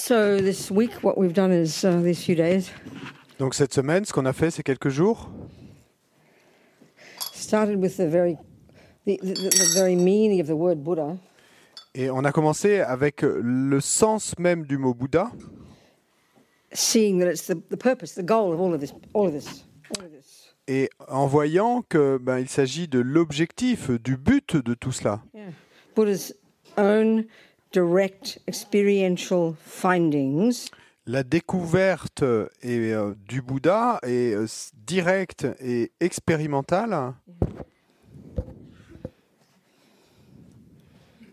So this week, what we've done is uh, these few days Donc cette semaine, ce qu'on a fait ces quelques jours, started with the very, the, the, the very meaning of the word Buddha, et on a commencé avec le sens même du mot Bouddha, seeing that it's the, the purpose, the goal of all of this, all of this, all of this. et en voyant que ben, il s'agit de l'objectif, du but de tout cela. Yeah. Buddha's own direct experiential findings. La découverte et, euh, du Bouddha est euh, directe et expérimentale.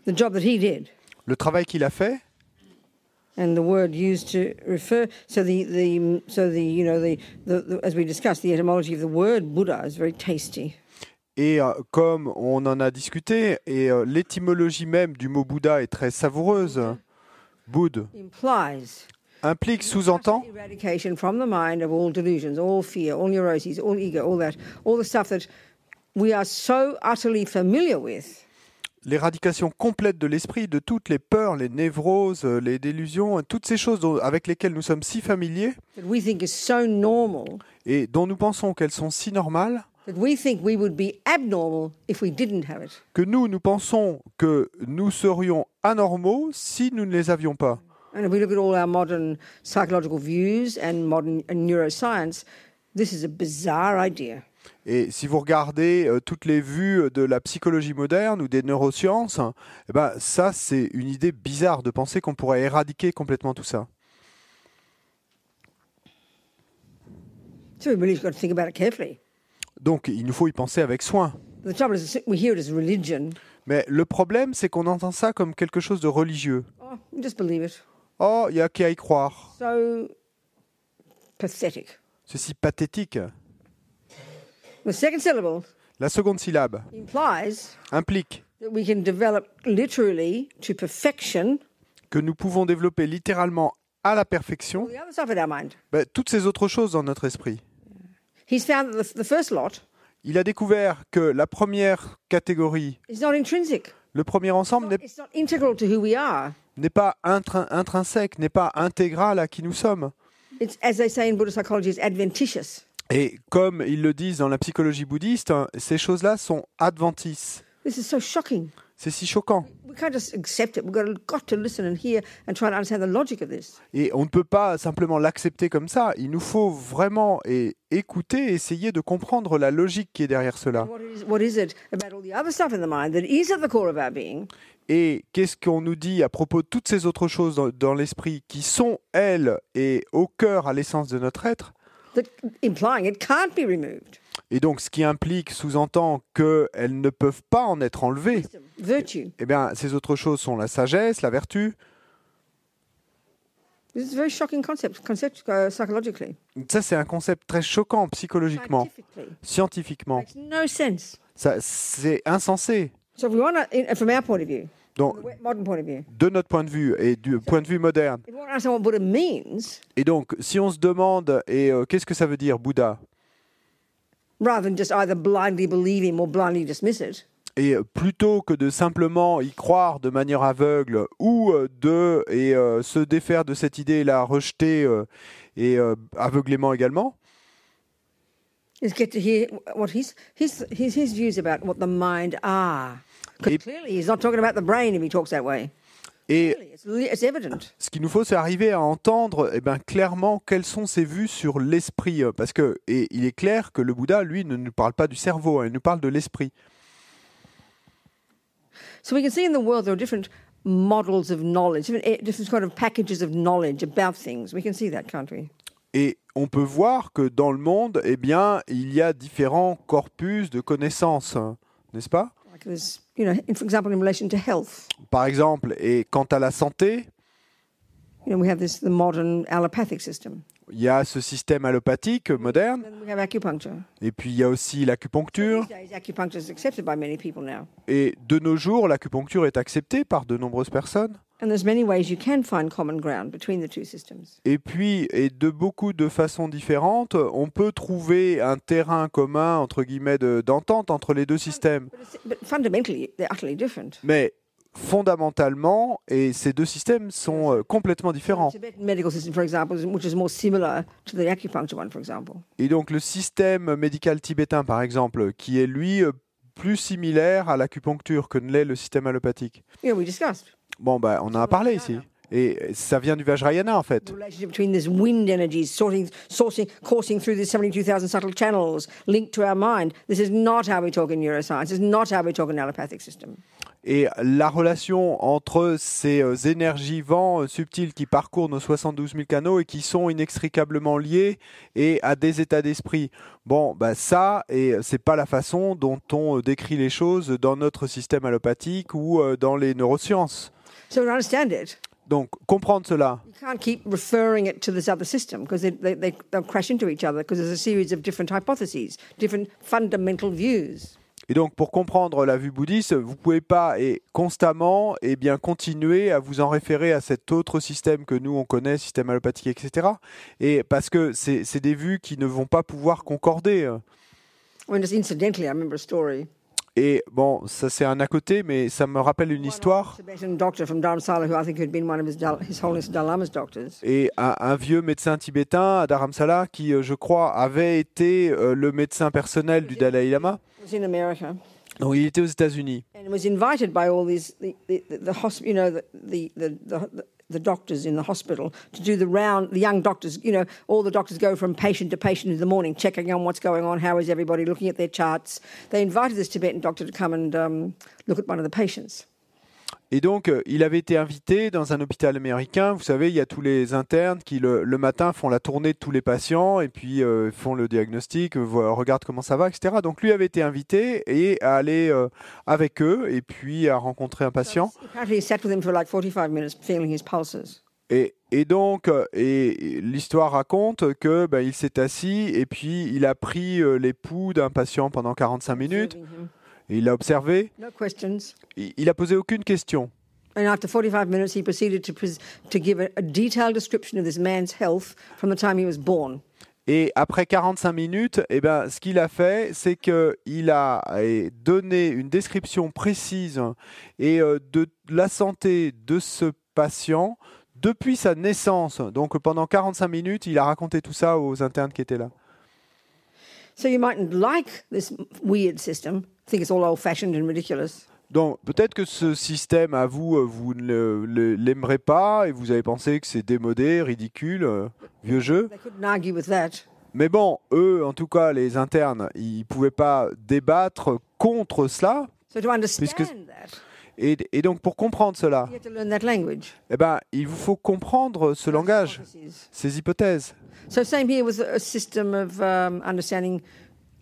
the job that he did. Le travail qu'il a fait, and the word used to refer so the, the so the you know the, the, the as we discussed the etymology of the word buddha is very tasty et euh, comme on en a discuté, et euh, l'étymologie même du mot Bouddha est très savoureuse, Bouddha implies implique, sous-entend, eradication from the mind of all delusions all fear all neuroses all ego all that all the stuff that we are so utterly familiar with. L'éradication complète de l'esprit, de toutes les peurs, les névroses, euh, les délusions, toutes ces choses dont- avec lesquelles nous sommes si familiers that we think is so normal. et dont nous pensons qu'elles sont si normales that we think we would be abnormal if we didn't have it que nous, nous pensons que nous serions anormaux si nous ne les avions pas. And if we look at all our modern psychological views and modern and neuroscience, this is a bizarre idea. Et si vous regardez euh, toutes les vues de la psychologie moderne ou des neurosciences, eh ben, ça, c'est une idée bizarre de penser qu'on pourrait éradiquer complètement tout ça. So we really got to think about it carefully. Donc, il nous faut y penser avec soin. Mais le problème, c'est qu'on entend ça comme quelque chose de religieux. Oh. Oh, il y a qu'à y croire. C'est si pathétique. La seconde syllabe implies implique that we can develop literally to perfection que nous pouvons développer littéralement à la perfection ben, toutes ces autres choses dans notre esprit. He's found that the, the first lot Il a découvert que la première catégorie, is not intrinsic. le premier ensemble n'est It's not integral to who we are. n'est pas intrin- intrinsèque, n'est pas intégral à qui nous sommes. It's, as they say in Buddhist psychology, it's adventitious. Et comme ils le disent dans la psychologie bouddhiste, ces choses-là sont adventices. This is so shocking. C'est si choquant. We can't just accept it. We've got to, got to listen and hear and try to understand the logic of this. Et on ne peut pas simplement l'accepter comme ça. Il nous faut vraiment et écouter, essayer de comprendre la logique qui est derrière cela. Et qu'est-ce qu'on nous dit à propos de toutes ces autres choses dans, dans l'esprit qui sont, elles, et au cœur, à l'essence de notre être? Et donc, ce qui implique, sous-entend qu'elles ne peuvent pas en être enlevées. Virtue. Eh bien, ces autres choses sont la sagesse, la vertu. This is a very shocking concept, concept uh, psychologically, Ça, c'est un concept très choquant psychologiquement, scientifically. scientifiquement. Makes no sense. Ça, c'est insensé. So if we want to, from our point of view, Donc, de notre point de vue et du point de vue moderne. Et donc, si on se demande, et euh, qu'est-ce que ça veut dire, Bouddha? Rather than just either blindly believe him or blindly dismiss it, Et euh, plutôt que de simplement y croire de manière aveugle ou euh, de et, euh, se défaire de cette idée et la rejeter euh, et euh, aveuglément également, is get to hear what his his his, his views about what the mind are. Because clearly he's not talking about the brain if he talks that way. Et ce qu'il nous faut, c'est arriver à entendre eh ben, clairement quelles sont ses vues sur l'esprit. euh, Parce que, et il est clair que le Bouddha, lui, ne nous parle pas du cerveau, hein, il nous parle de l'esprit. So we can see in the world there are different models of knowledge, different, eh, kind of packages of knowledge about things. We can see that, can't we? Et on peut voir que dans le monde, eh bien, il y a différents corpus de connaissances, hein, n'est-ce pas? Like there's, you know, in, for example, in relation to health, Par exemple, et quant à la santé, you know, we have this the modern allopathic system. il y a ce système allopathique moderne, Then we have acupuncture. et puis il y a aussi l'acupuncture. Et de nos jours, l'acupuncture est acceptée par de nombreuses personnes. And there's many ways you can find common ground between the two systems. Et puis, et de beaucoup de façons différentes, on peut trouver un terrain commun, entre guillemets, de- d'entente entre les deux systèmes. But, it's, but fundamentally, they're utterly different. Mais fondamentalement, et ces deux systèmes sont euh, complètement différents. The Tibetan medical system, for example, is- which is more similar to the acupuncture one, for example. Et donc le système médical tibétain, par exemple, qui est lui euh, plus similaire à l'acupuncture que ne l'est le système allopathique. Yeah, we discussed Bon, bah, on en a parlé ici. Et ça vient du Vajrayana, en fait. the relationship between this wind energies sorting, sourcing, coursing through these 72,000 subtle channels linked to our mind. This is not how we talk in neuroscience. This is not how we talk in allopathic system. Et la relation entre ces euh, énergies vents euh, subtiles qui parcourent nos 72 000 canaux et qui sont inextricablement liés et à des états d'esprit. Bon, bah ça, et c'est pas la façon dont on euh, décrit les choses dans notre système allopathique ou dans les neurosciences. So understand it, Donc, comprendre cela, you can't keep referring it to this other system because they, they, they, they'll crash into each other because there's a series of different hypotheses, different fundamental views. Et donc, pour comprendre la vue bouddhiste, vous pouvez pas et constamment et bien continuer à vous en référer à cet autre système que nous on connaît, système allopathique, etc. Et parce que c'est c'est des vues qui ne vont pas pouvoir concorder. I mean, just incidentally, I remember a story. Et bon, ça c'est un à côté, mais ça me rappelle une histoire. Et un, un vieux médecin tibétain à Dharamsala qui, euh, je crois, avait été euh, le médecin personnel du Dalai Lama. Donc, il était aux États-Unis. The doctors in the hospital to do the round the young doctors you know all the doctors go from patient to patient in the morning checking on what's going on how is everybody looking at their charts. They invited this tibetan doctor to come and um, look at one of the patients Et donc, euh, il avait été invité dans un hôpital américain. Vous savez, il y a tous les internes qui, le, le matin, font la tournée de tous les patients et puis euh, font le diagnostic, voient- regardent comment ça va, etc. Donc, lui avait été invité et à aller euh, avec eux et puis à rencontrer un patient. apparently he sat with him for like 45 minutes feeling his pulses Et, et donc, et, l'histoire raconte que ben, il s'est assis et puis il a pris les pouls d'un patient pendant 45 minutes. Il l'a observé. no questions Il, a posé aucune question. And after 45 minutes, he proceeded to, to give a, a detailed description of this man's health from the time he was born. Et après 45 minutes, eh ben, ce qu'il a fait, c'est qu'il a eh, donné une description précise et euh, de la santé de ce patient depuis sa naissance. Donc pendant 45 minutes, il a raconté tout ça aux internes qui étaient là. So you mightn't like this weird system, think it's all old fashioned and ridiculous. Donc peut-être que ce système, à vous, euh, vous ne l'aimerez pas et vous avez pensé que c'est démodé, ridicule, euh, vieux jeu. Mais bon, eux, en tout cas, les internes, ils pouvaient pas débattre contre cela. So to understand Puisque- that, Et, et donc pour comprendre cela, you have to learn that language. eh ben, il vous faut comprendre ce langage, ces hypothèses. So same here with a system of um, understanding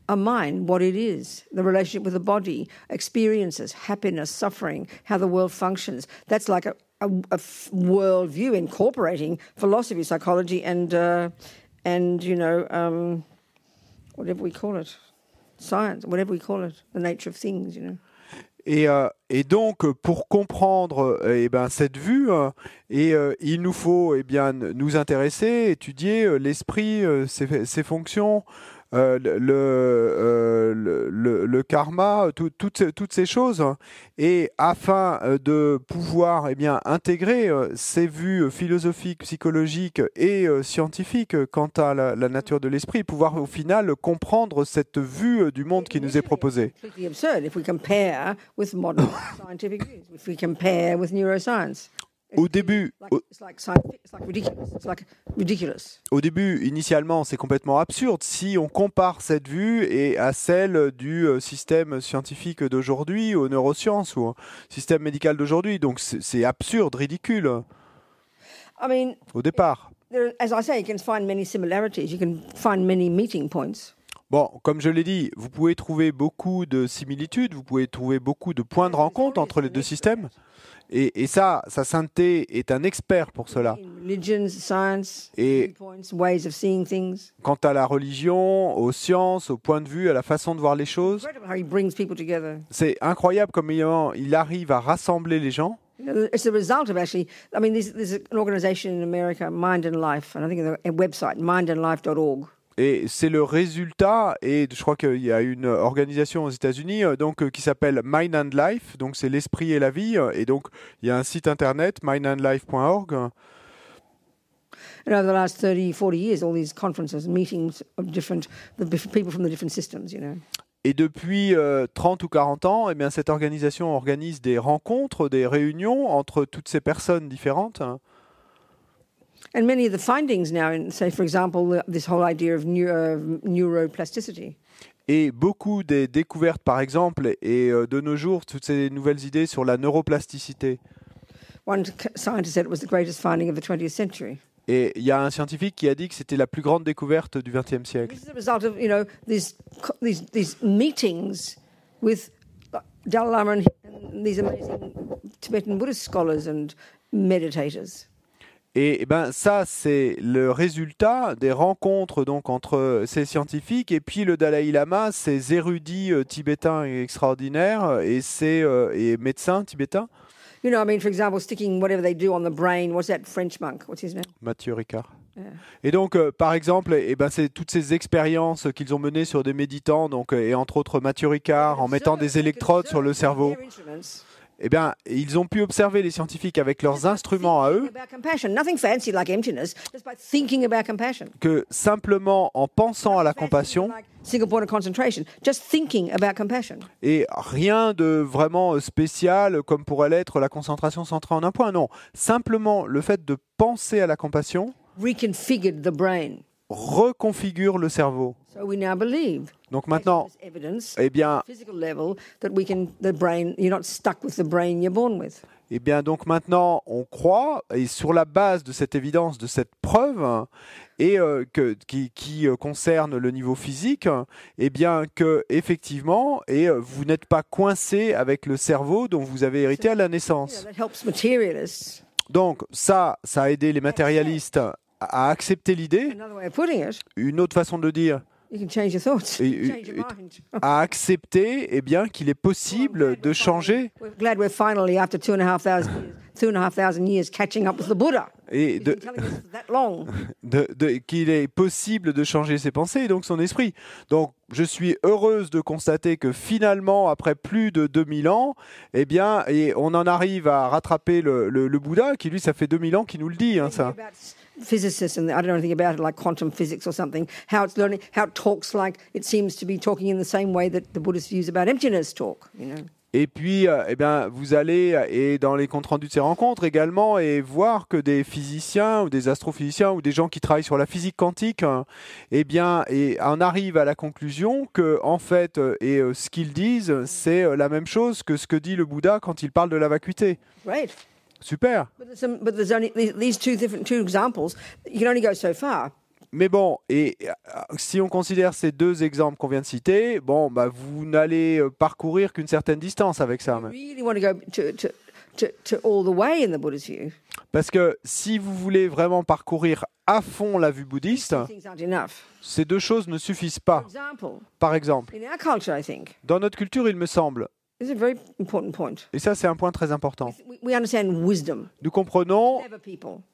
a mind, what it is, the relationship with the body, experiences, happiness, suffering, how the world functions. That's like a, a, a f- world view incorporating philosophy, psychology, and uh, and you know um, whatever we call it, science, whatever we call it, the nature of things. You know. Et, euh, et donc, pour comprendre euh, eh ben, cette vue, euh, euh, il nous faut eh bien, nous intéresser, étudier l'esprit, ses, ses fonctions, euh, euh, le, karma, tout- toutes, ces- choses, et afin euh, de pouvoir eh bien, intégrer ces vues philosophiques, psychologiques et scientifiques quant à la, nature de l'esprit, pouvoir au final comprendre cette vue du monde qui nous est proposée. Au début, au- début, initialement, c'est complètement absurde si on compare cette vue et à celle du euh, système scientifique d'aujourd'hui, aux neurosciences ou au système médical d'aujourd'hui. Donc c'est absurde, ridicule au départ. Bon, comme je l'ai dit, vous pouvez trouver beaucoup de similitudes, vous pouvez trouver beaucoup de points de rencontre entre les deux systèmes. Et, et ça, sa sainteté est un expert pour cela. Et-. Quant à la religion, aux sciences, au point de vue, à la façon de voir les choses, c'est incroyable comme il arrive à rassembler les gens. It's the result of actually, I mean, there's, there's an organization in America, Mind and Life, and I think a, a website, mindandlife.org. Et c'est le résultat, et je crois qu'il y a une organisation aux États-Unis euh, donc euh, qui s'appelle Mind and Life, donc c'est l'esprit et la vie, euh, et donc il y a un site internet mindandlife.org. And over the last 30, 40 years, all these conferences, meetings of different, the people from the different systems, you know. Et depuis euh, 30 ou 40 ans, eh bien, cette organisation organise des rencontres, des réunions entre toutes ces personnes différentes. And many of the findings now, in, say, for example, the- this whole idea of neuro, neuroplasticity. Et beaucoup des découvertes, par exemple, et euh, de nos jours, toutes ces nouvelles idées sur la neuroplasticité. One scientist said it was the greatest finding of the 20th century. Et il y a un scientifique qui a dit que c'était la plus grande découverte du XXe siècle. This is the result of, you know, these, co- these, these meetings with uh, Dalai Lama and these amazing Tibetan Buddhist scholars and meditators. Et eh ben ça, c'est le résultat des rencontres donc entre ces scientifiques et puis le Dalai Lama, ces érudits euh, tibétains extraordinaires et ces euh, et médecins tibétains. You know, I mean, for example, sticking whatever they do on the brain. What's that French monk? What's his name? Mathieu Ricard. Et donc, euh, par exemple, eh ben, c'est toutes ces expériences qu'ils ont menées sur des méditants, donc, et entre autres Mathieu Ricard, en mettant des électrodes sur le cerveau. Eh bien, ils ont pu observer les scientifiques avec leurs instruments à eux que simplement en pensant à la compassion et rien de vraiment spécial comme pourrait l'être la concentration centrée en un point. Non, simplement le fait de penser à la compassion Reconfigured the brain. Reconfigure le cerveau. So we now believe. Donc maintenant, eh bien, physical level, that we can the brain. You're not stuck with the brain you're born with. Eh bien, donc maintenant, on croit, et sur la base de cette évidence, de cette preuve, et euh, que, qui, qui, euh, concerne le niveau physique, eh bien, que effectivement, et euh, vous n'êtes pas coincé avec le cerveau dont vous avez hérité à la naissance. Donc ça, ça a aidé les matérialistes à accepter l'idée. Another way of putting it, Une autre façon de le dire, Et- à accepter, eh bien, qu'il est possible de changer. et de, qu'il est possible de changer ses pensées et donc son esprit. Donc, je suis heureuse de constater que finalement, après plus de 2000 ans, eh bien, et on en arrive à rattraper le, le- le Bouddha, qui lui, ça fait 2000 ans qu'il nous le dit, hein, ça. Physicists and I don't know anything about it, like quantum physics or something. How it's learning, how it talks like it seems to be talking in the same way that the Buddhist views about emptiness talk. You know, Et puis, euh, eh bien, vous allez, euh, et dans les comptes rendus de ces rencontres également, et voir que des physiciens ou des astrophysiciens ou des gens qui travaillent sur la physique quantique, hein, eh bien, et en arrivent à la conclusion que, en fait, euh, et euh, ce qu'ils disent, c'est la même chose que ce que dit le Bouddha quand il parle de la vacuité. great. Super. But there's, some, but there's only these, these two different two examples. You can only go so far. Mais bon, et euh, si on considère ces deux exemples qu'on vient de citer, bon, bah, vous n'allez euh, parcourir qu'une certaine distance avec ça. Parce que si vous voulez vraiment parcourir à fond la vue bouddhiste, ces deux choses ne suffisent pas. Par exemple, in our culture, I think, dans notre culture, il me semble, this is a very important point. et ça c'est un point très important, We, we understand wisdom, nous comprenons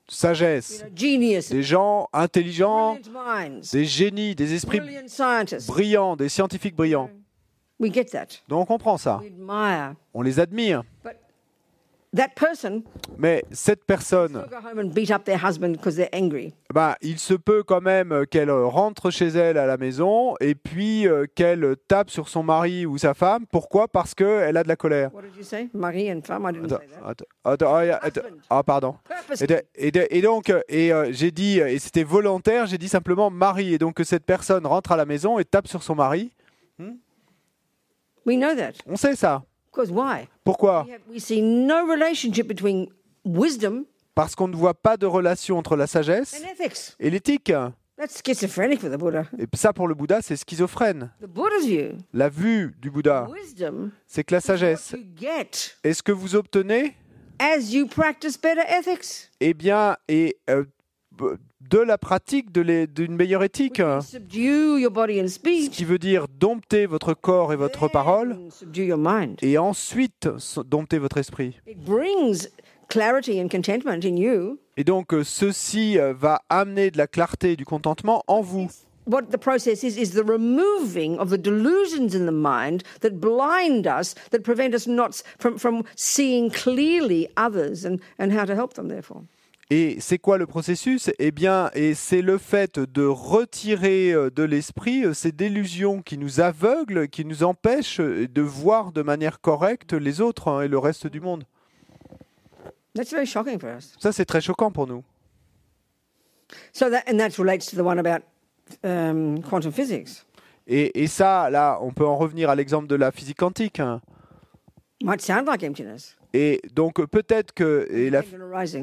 sagesse, genius, des gens intelligents, minds, des génies, des esprits brillants, des scientifiques brillants. We get that. Donc on comprend ça, We admire. on les admire. But that person Mais cette personne, will go home and beat up their husband because they're angry. bah, il se peut quand même qu'elle rentre chez elle à la maison et puis euh, qu'elle tape sur son mari ou sa femme. Pourquoi? Parce qu'elle a de la colère. What did you say? Marie and femme? I didn't Attends, say that. attends, attends, ah, attends, ah, pardon. Et, Purposely. de- et de- et donc, euh, et euh, j'ai dit, et c'était volontaire, j'ai dit simplement mari. Et donc que cette personne rentre à la maison et tape sur son mari. We know that. On sait ça. Because why? Pourquoi? We, have, we see no relationship between wisdom Parce qu'on ne voit pas de relation entre la sagesse and ethics. et l'éthique. That's schizophrenic for the Buddha. Et ça, pour le Bouddha, c'est schizophrène. The Buddha's view, La vue du Bouddha, wisdom, c'est que la sagesse est ce que vous obtenez? as you practice better ethics. eh bien, et euh, de la pratique d'une meilleure éthique, and ce qui veut dire dompter votre corps et votre parole, et ensuite dompter votre esprit. Et donc, euh, ceci euh, va amener de la clarté et du contentement en vous. what the process is is the removing of the delusions in the mind that blind us, that prevent us not from, from seeing clearly others and, and how to help them, therefore. Et c'est quoi le processus? Eh bien, et c'est le fait de retirer euh, de l'esprit euh, ces délusions qui nous aveuglent, qui nous empêchent euh, de voir de manière correcte les autres hein, et le reste du monde. That's very shocking for us. Ça, c'est très choquant pour nous. So that and that relates to the one about um, quantum physics. Et, et ça, là, on peut en revenir à l'exemple de la physique quantique. hein. Might sound like emptiness. Et donc, peut-être que et la-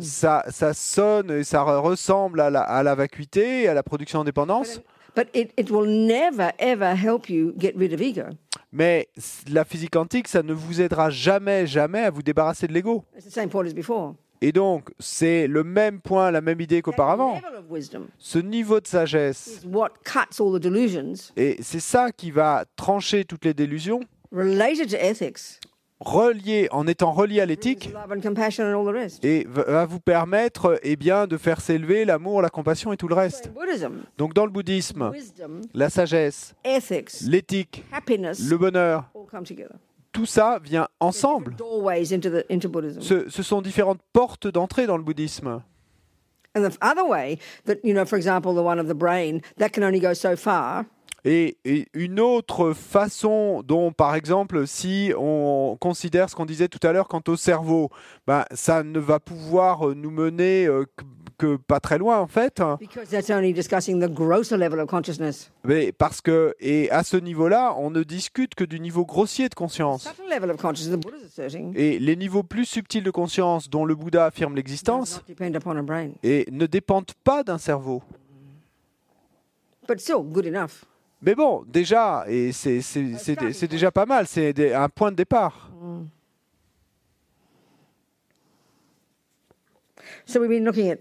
ça, ça sonne et ça re- ressemble à la, à la vacuité, à la production en dépendance, But it, it will never, ever help you get rid of ego. mais la physique quantique, ça ne vous aidera jamais, jamais à vous débarrasser de l'ego. It's the same point as before. Et donc, c'est le même point, la même idée qu'auparavant. Ce niveau de sagesse, is what cuts all the delusions et c'est ça qui va trancher toutes les délusions, related to ethics, relié, en étant relié à l'éthique, et va- vous permettre eh bien, de faire s'élever l'amour, la compassion et tout le reste. Donc dans le bouddhisme, la sagesse, l'éthique, le bonheur, tout ça vient ensemble. Ce, ce sont différentes portes d'entrée dans le bouddhisme. and the other way that you know, for example, the one of the brain that can only go so far. Et, et une autre façon dont, par exemple, si on considère ce qu'on disait tout à l'heure quant au cerveau, ben, ça ne va pouvoir nous mener euh, que, pas très loin en fait. Because that's only discussing the grosser level of consciousness. Mais parce que, et à ce niveau-là, on ne discute que du niveau grossier de conscience. Et les niveaux plus subtils de conscience dont le Bouddha affirme l'existence et ne dépendent pas d'un cerveau. But still, good enough. Mais bon, déjà, et c'est c'est- c'est- c'est déjà pas mal, c'est un point de départ. So we've been looking at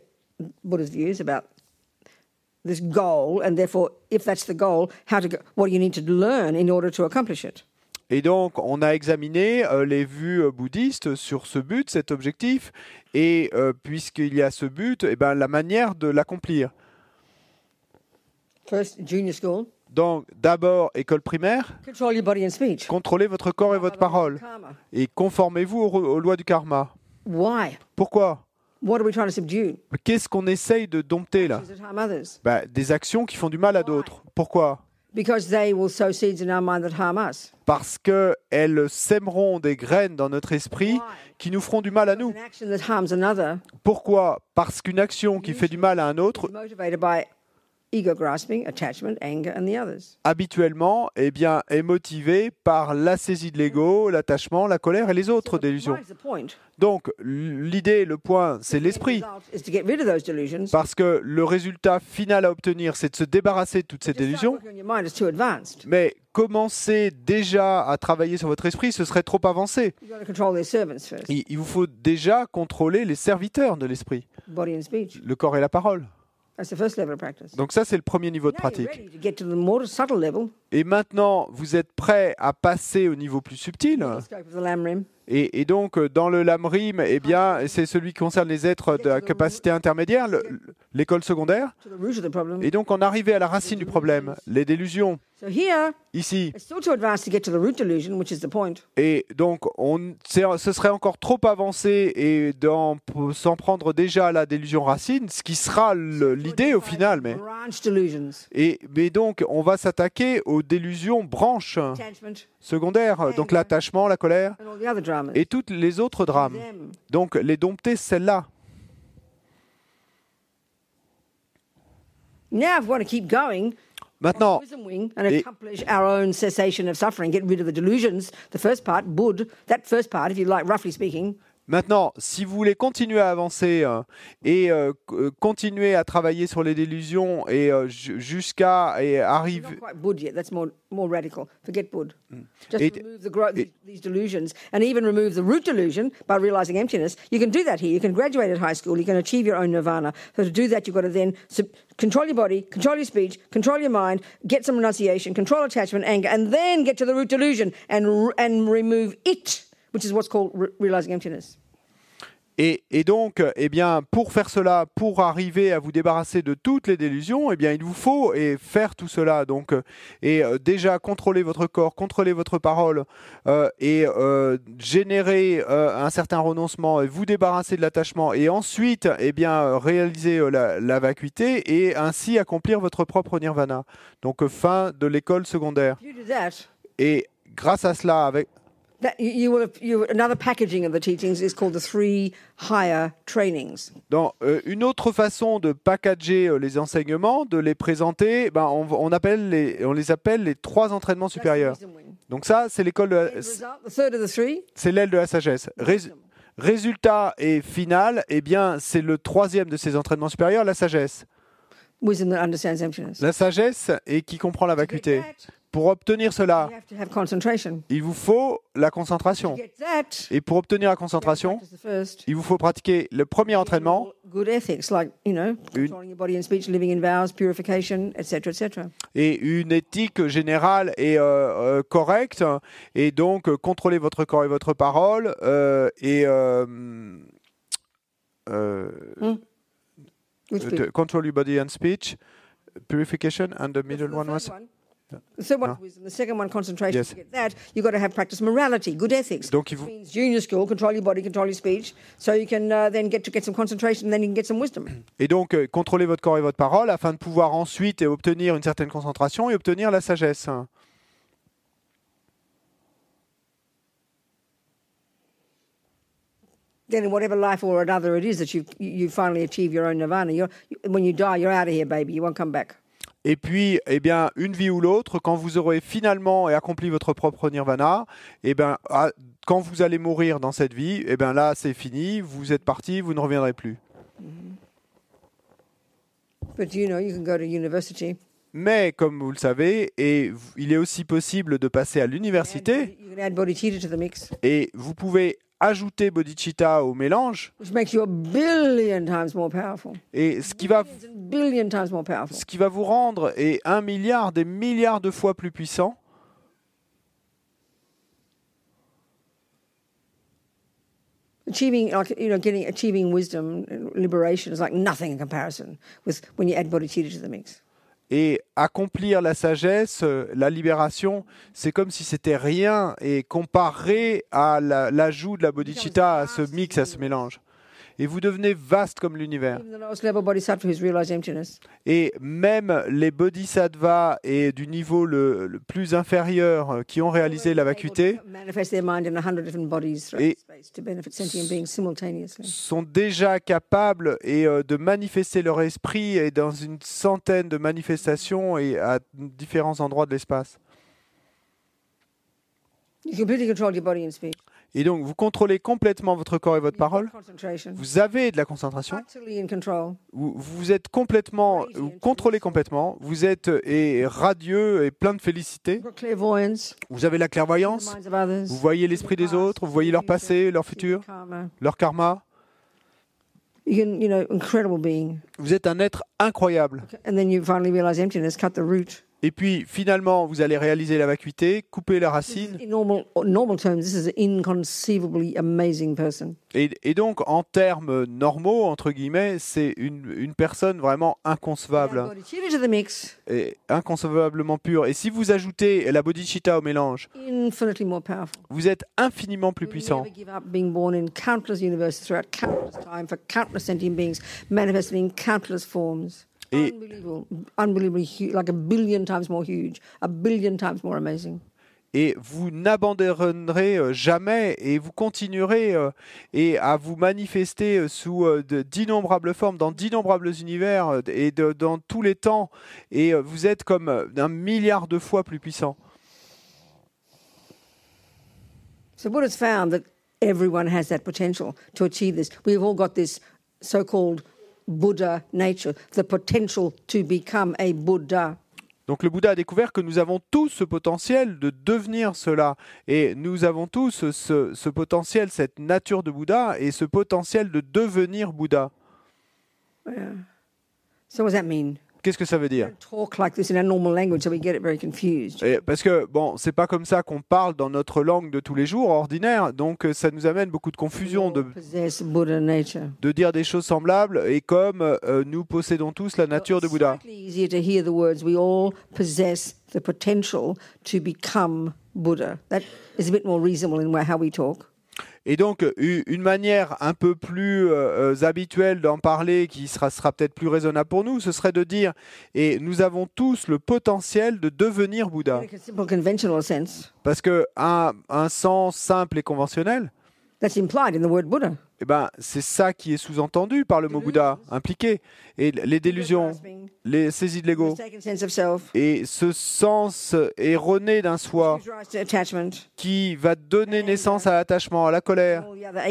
Buddha's views about this goal, and therefore, if that's the goal, how to go, what do you need to learn in order to accomplish it? Et donc, on a examiné euh, les vues euh, bouddhistes sur ce but, cet objectif, et euh, puisqu'il y a ce but, eh ben, la manière de l'accomplir. First, junior school, Donc, d'abord, école primaire, contrôlez votre corps et votre parole, et conformez-vous aux, aux lois du karma. Why? Pourquoi? What are we trying to subdue? Qu'est-ce qu'on essaye de dompter là? Ben, Des actions qui font du mal à d'autres. Pourquoi? Because they will sow seeds in our mind that harm us. Parce qu'elles sèmeront des graines dans notre esprit qui nous feront du mal à nous. Pourquoi? Parce qu'une action qui fait du mal à un autre ego grasping, attachment, anger, and the others. habituellement eh bien, est motivé par la saisie de l'ego, l'attachement, la colère et les autres délusions. Donc l'idée, le point, c'est l'esprit. The result is to get rid of those delusions. Parce que le résultat final à obtenir, c'est de se débarrasser de toutes ces délusions. working on your mind is too advanced. Mais commencer déjà à travailler sur votre esprit, ce serait trop avancé. Il, vous faut déjà contrôler les serviteurs de l'esprit, le corps et la parole. That's the first level of practice. Donc ça, c'est le premier niveau de pratique. ready to get to the more subtle level, Et maintenant, vous êtes prêt à passer au niveau plus subtil. Et, et donc, euh, dans le lamrim, eh bien, c'est celui qui concerne les êtres de la capacité intermédiaire, le- l'école secondaire. Et donc, on arrivait à la racine du problème, les délusions, So here, ici. it's still too advanced to get to the root delusion, which is the point. Et donc, on, ce serait encore trop avancé et s'en prendre déjà à la délusion racine, ce qui sera l'idée au final. Mais, et, mais donc, on va s'attaquer aux délusions branches attachment, secondaires, donc l'attachement, la colère et toutes les autres drames. Donc, les dompter, celles-là. Now, if we want to keep going, Maintenant, wisdom Maintenant, si vous voulez continuer à avancer euh, et euh, euh, continuer à travailler sur les délusions et euh, ju- jusqu'à et arriver yet. That's more more radical. Forget Bud. Just It- remove the gro- these, these delusions, and even remove the root delusion by realizing emptiness. You can do that here. You can graduate at high school. You can achieve your own nirvana. So to do that, you've got to then sub- control your body, control your speech, control your mind, get some renunciation, control attachment, anger, and then get to the root delusion and and remove it, which is what's called re- realizing emptiness. Et, et donc, eh bien, pour faire cela, pour arriver à vous débarrasser de toutes les délusions, eh bien, il vous faut et faire tout cela. Donc, euh, et euh, déjà contrôler votre corps, contrôler votre parole euh, et euh, générer euh, un certain renoncement, et vous débarrasser de l'attachement, et ensuite, eh bien, euh, réaliser euh, la, la vacuité et ainsi accomplir votre propre nirvana. Donc, euh, fin de l'école secondaire. If you do that, Et grâce à cela, avec that you, you will have, you, another packaging of the teachings is called the three higher trainings. Dans euh, une autre façon de packager euh, les enseignements, de les présenter, ben, on, on appelle les, on les appelle les trois entraînements supérieurs. Donc ça, c'est l'école, de la- c'est l'aile de la sagesse. Rés- résultat et final, eh bien, c'est le troisième de ces entraînements supérieurs, la sagesse. La sagesse et qui comprend la vacuité. Pour obtenir cela, il vous faut la concentration. Et pour obtenir la concentration, il vous faut pratiquer le premier entraînement, Une- et une éthique générale et euh, euh, correcte, et donc euh, contrôler votre corps et votre parole, euh, et euh, bit? control your body and speech, purification, and the middle one third was one- Wisdom. The second one, concentration. Yes. To get that, you've got to have practice morality, good ethics. donc il vous, means junior school, control your body, control your speech, so you can uh, then get to get some concentration, and then you can get some wisdom. et donc euh, contrôler votre corps et votre parole afin de pouvoir ensuite obtenir une certaine concentration et obtenir la sagesse. then in whatever life or another it is that you you finally achieve your own nirvana, you're, when you die, you're out of here, baby. You won't come back. Et puis, eh bien, une vie ou l'autre, quand vous aurez finalement et accompli votre propre nirvana, eh bien, quand vous allez mourir dans cette vie, eh bien là, c'est fini, vous êtes parti, vous ne reviendrez plus. But you know, you can go to university. Mais comme vous le savez, et il est aussi possible de passer à l'université et vous pouvez ajouter bodhicitta au mélange which makes you a billion times more powerful. et ce qui va Billions and billion times more powerful. ce qui va vous rendre est un milliard des milliards de fois plus puissant Achieving, like you know, getting achieving wisdom, liberation is like nothing in comparison with when you add bodhicitta to the mix. Et accomplir la sagesse, euh, la libération, c'est comme si c'était rien et comparé à la- l'ajout de la bodhicitta, à ce mix, à ce mélange. Et vous devenez vaste comme l'univers. Et même les bodhisattvas et du niveau le, le plus inférieur euh, qui ont réalisé la vacuité Et- sont déjà capables et euh, de manifester leur esprit et dans une centaine de manifestations et à différents endroits de l'espace. You completely control your body and speech. Et donc, vous contrôlez complètement votre corps et votre parole. Vous avez de la concentration. Vous, vous êtes complètement, vous contrôlez complètement. Vous êtes euh, et radieux et plein de félicité. Vous avez la clairvoyance. Vous voyez l'esprit des autres. Vous voyez leur passé, leur futur, Karma. leur karma. Vous êtes un être incroyable. Et puis, finalement, vous allez réaliser la vacuité, couper la racine. in normal, normal terms, this is an inconceivably amazing person. Et, et donc, en termes normaux, entre guillemets, c'est une, une personne vraiment inconcevable. Et inconcevablement pure. Et si vous ajoutez la bodhicitta au mélange, vous êtes infiniment plus puissant. Et- Unbelievable, unbelievably huge, like a billion times more huge, a billion times more amazing. Et vous n'abandonnerez euh, jamais et vous continuerez euh, et à vous manifester euh, sous d'innombrables formes, dans d'innombrables univers et de- dans tous les temps. Et vous êtes comme un milliard de fois plus puissant. So Buddha's found that everyone has that potential to achieve this. We've all got this so-called Buddha nature, the potential to become a Buddha. Donc le Bouddha a découvert que nous avons tous ce potentiel de devenir cela. Et nous avons tous ce, ce potentiel, cette nature de Bouddha et ce potentiel de devenir Bouddha. Yeah. So what does that mean? Qu'est-ce que ça veut dire? Et Parce que, bon, c'est pas comme ça qu'on parle dans notre langue de tous les jours, ordinaire, donc euh, ça nous amène beaucoup de confusion de, possess Buddha nature. de dire des choses semblables, et comme euh, nous possédons tous la nature de Bouddha. The potential to become Buddha. That is a bit more reasonable in how we talk. Et donc, une manière un peu plus euh, euh, habituelle d'en parler, qui sera, sera peut-être plus raisonnable pour nous, ce serait de dire, et nous avons tous le potentiel de devenir Bouddha. Parce que un, un sens simple et conventionnel, that's implied in the word Buddha. Eh ben, c'est ça qui est sous-entendu par le mot Bouddha, impliqué. Et les délusions, les saisies de l'ego, et ce sens erroné d'un soi qui va donner naissance à l'attachement, à la colère, all the other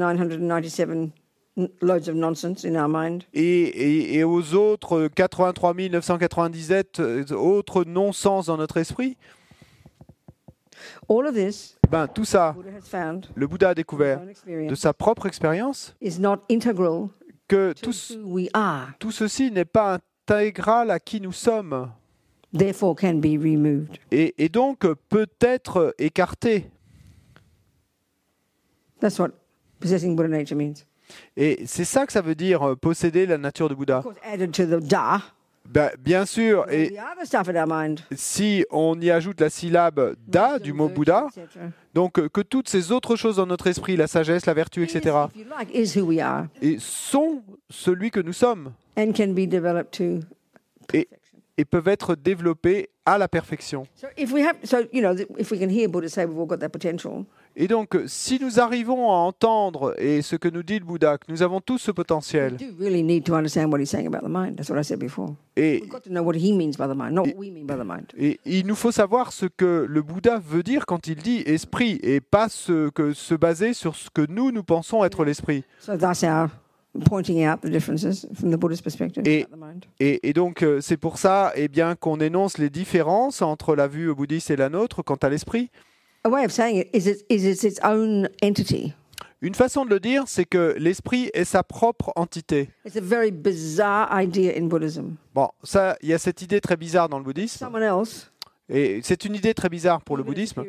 83,997 n- loads of nonsense in our mind. et, et- et aux autres 83 997 euh, autres non-sens dans notre esprit, ben, tout ça, le Bouddha a découvert de sa propre expérience is not integral que to tout, ceci n'est pas intégral à qui nous sommes therefore can be removed. et, et donc peut être écarté. That's what possessing Buddha nature means. Et c'est ça que ça veut dire euh, posséder la nature de Bouddha. Ben, bien sûr, et si on y ajoute la syllabe da du mot Bouddha, donc euh, que toutes ces autres choses dans notre esprit, la sagesse, la vertu, etc., et sont celui que nous sommes. Et, et peuvent être développés à la perfection. Et donc, si nous arrivons à entendre, et ce que nous dit le Bouddha, que nous avons tous ce potentiel, do really need to understand what he's saying about the mind. That's what I said before. et, il nous faut savoir ce que le Bouddha veut dire quand il dit esprit, et pas ce que, se baser sur ce que nous, nous pensons être l'esprit. So that's our pointing out the differences from the Buddhist perspective Et-. Et, et donc, euh, c'est pour ça eh bien, qu'on énonce les différences entre la vue bouddhiste et la nôtre quant à l'esprit. A way of saying it is it is it's its own entity? Une façon de le dire, c'est que l'esprit est sa propre entité. It's a very bizarre idea in Buddhism. Bon, ça, il y a cette idée très bizarre dans le bouddhisme, Someone else, et c'est une idée très bizarre pour le bouddhisme,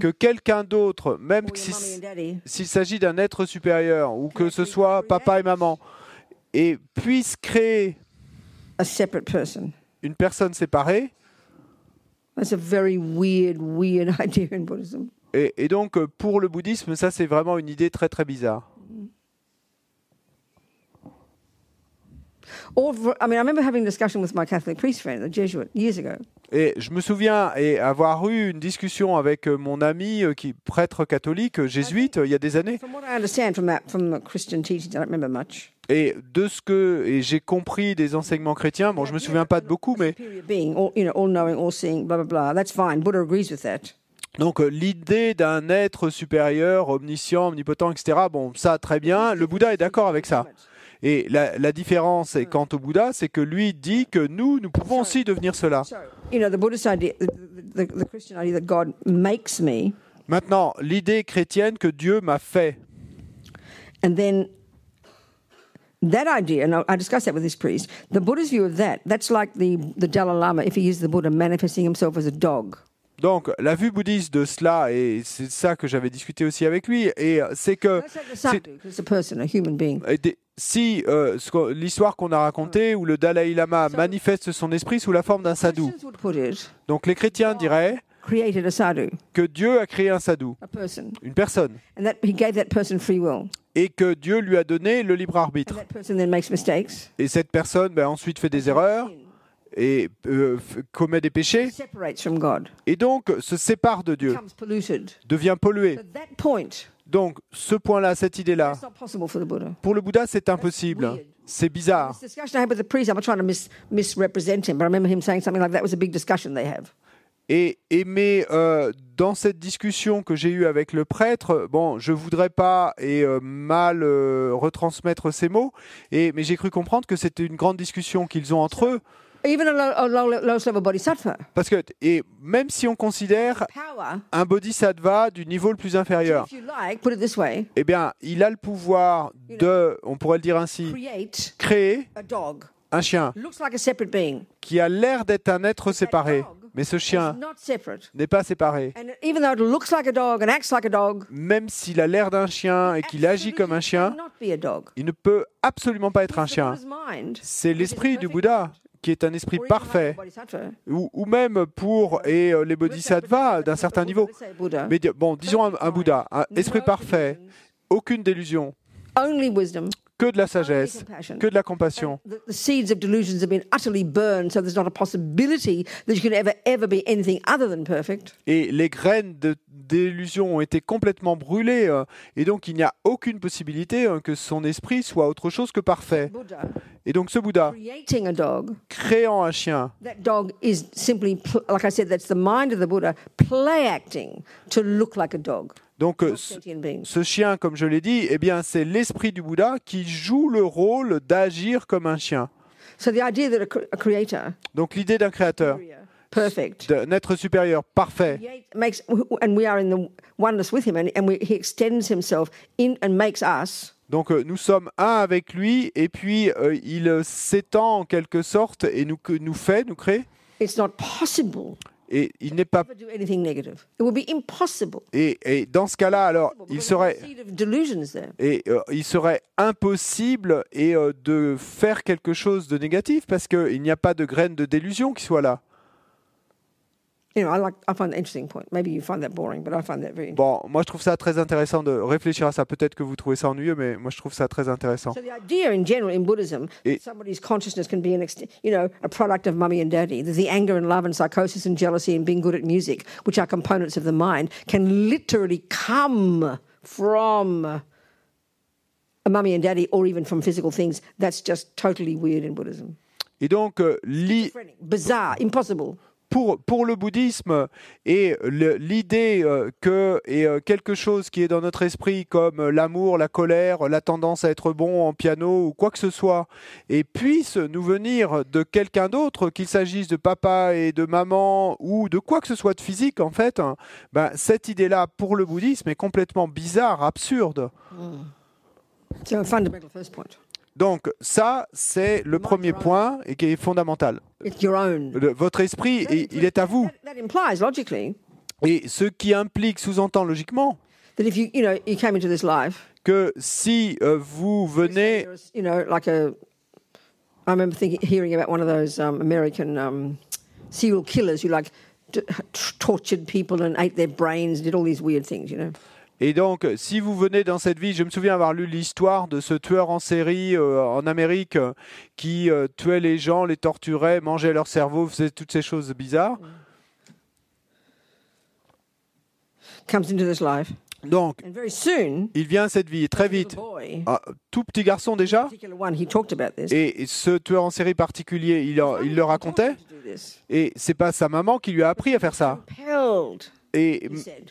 que quelqu'un d'autre, même s'il s'agit d'un être supérieur, ou que ce soit papa et maman, et puisse créer a separate person. une personne séparée, That's a very weird, weird idea in Buddhism. et, et donc euh, pour le bouddhisme, ça c'est vraiment une idée très très bizarre. Or, for- I mean, I remember having a discussion with my Catholic priest friend, a Jesuit, years ago. Et je me souviens et avoir eu une discussion avec euh, mon ami euh, qui prêtre catholique jésuite il y a des années Et de ce que j'ai compris des enseignements chrétiens bon je me souviens pas de beaucoup mais donc euh, l'idée d'un être supérieur omniscient omnipotent etc bon ça très bien le Bouddha est d'accord avec ça. Et la, la différence est quant au Bouddha c'est que lui dit que nous nous pouvons aussi devenir cela. So, you know, the Buddhist idea, the, the, the Christian idea that God makes me, maintenant l'idée chrétienne que Dieu m'a fait. and then that idea, and I, discussed that with this priest, the Buddhist view of that, that's like the, the Dalai Lama, if he is the Buddha, manifesting himself as a dog. donc la vue bouddhiste de cela et c'est ça que j'avais discuté aussi avec lui et euh, c'est que si euh, l'histoire qu'on a racontée où le Dalai Lama manifeste son esprit sous la forme d'un sadhu, donc les chrétiens diraient created a sadhu, que Dieu a créé un sadhu, a person, une personne, and that he gave that person free will. et que Dieu lui a donné le libre And arbitre. that person then makes mistakes, Et cette personne ben, ensuite fait des erreurs et euh, commet des péchés separates from God, et donc se sépare de Dieu, polluted. devient pollué. So that point, Donc ce point-là, cette idée-là, that's not possible for the Buddha. pour le Bouddha, c'est impossible. weird. C'est bizarre. Et, mais euh, dans cette discussion que j'ai eue avec le prêtre, bon, je voudrais pas et euh, mal euh, retransmettre ces mots, et mais j'ai cru comprendre que c'était une grande discussion qu'ils ont entre eux, Even a low, a low, lowest level bodhisattva, parce que et même si on considère un bodhisattva du niveau le plus inférieur, if you like, put it this way, eh bien, il a le pouvoir de, on pourrait le dire ainsi, créer a dog. un chien looks like a separate being. qui a l'air d'être un être séparé, mais ce chien n'est pas séparé. And even though it looks like a dog and acts like a dog, Même s'il a l'air d'un chien et qu'il agit comme un chien, il ne peut absolument pas être un chien. C'est l'esprit du Bouddha qui est un esprit parfait, ou, ou même pour et euh, les bodhisattvas d'un certain niveau. Mais bon, disons un, un Bouddha, un esprit parfait, aucune délusion, que de la sagesse, que de la compassion. The, the seeds of delusions have been utterly burned, so there's not a possibility that you can ever, ever be anything other than perfect. Et les graines de d'illusion ont été complètement brûlées, euh, et donc il n'y a aucune possibilité euh, que son esprit soit autre chose que parfait. Et donc ce Bouddha, créant un chien, donc euh, ce- chien, comme je l'ai dit, eh bien c'est l'esprit du Bouddha qui joue le rôle d'agir comme un chien. Donc l'idée d'un créateur, perfect, d'un être supérieur, parfait, create- makes, and we are in the oneness with him, and, and we, he extends himself in and makes us. Donc euh, nous sommes un avec lui et puis euh, il s'étend en quelque sorte et nous, fait, nous crée. It's not possible Et il n'est pas to do anything negative. It would be impossible. et, et dans ce cas-là alors il serait et euh, il serait impossible et euh, de faire quelque chose de négatif parce qu'il n'y a pas de graine de délusion qui soit là. You know, I like. I find that interesting point. Maybe you find that boring, but I find that very interesting. Bon, moi je trouve ça très intéressant de réfléchir à ça. Peut-être que vous trouvez ça ennuyeux, mais moi je trouve ça très intéressant. So the idea in general in Buddhism Et- that somebody's consciousness can be an, ext- you know, a product of mummy and daddy. That the anger and love and psychosis and jealousy and being good at music, which are components of the mind, can literally come from a mummy and daddy, or even from physical things. That's just totally weird in Buddhism. Et donc euh, l'i- bizarre, impossible. Pour, pour le bouddhisme et l'idée euh, que et, euh, quelque chose qui est dans notre esprit comme l'amour, la colère, la tendance à être bon en piano ou quoi que ce soit, et puisse nous venir de quelqu'un d'autre, qu'il s'agisse de papa et de maman ou de quoi que ce soit de physique en fait, hein, ben, cette idée-là pour le bouddhisme est complètement bizarre, absurde. Point. Donc ça, c'est le premier point et qui est fondamental. Le- votre esprit, il- il est à vous. That, that implies logically Et ce qui implique, sous-entend logiquement, that if you, you know, you came into this life que si euh, vous venez. I remember thinking, hearing about one of those um, American um, serial killers who like tortured people and ate their brains, did all these weird things, you know? Et donc si vous venez dans cette vie, je me souviens avoir lu l'histoire de ce tueur en série euh, en Amérique euh, qui euh, tuait les gens, les torturait, mangeait leur cerveau, faisait toutes ces choses bizarres. Comes into this life, Donc and very soon, il vient à cette vie très vite, boy, ah, tout petit garçon déjà, et ce tueur en série particulier, il, il le racontait, et c'est pas sa maman qui lui a appris à faire ça. Et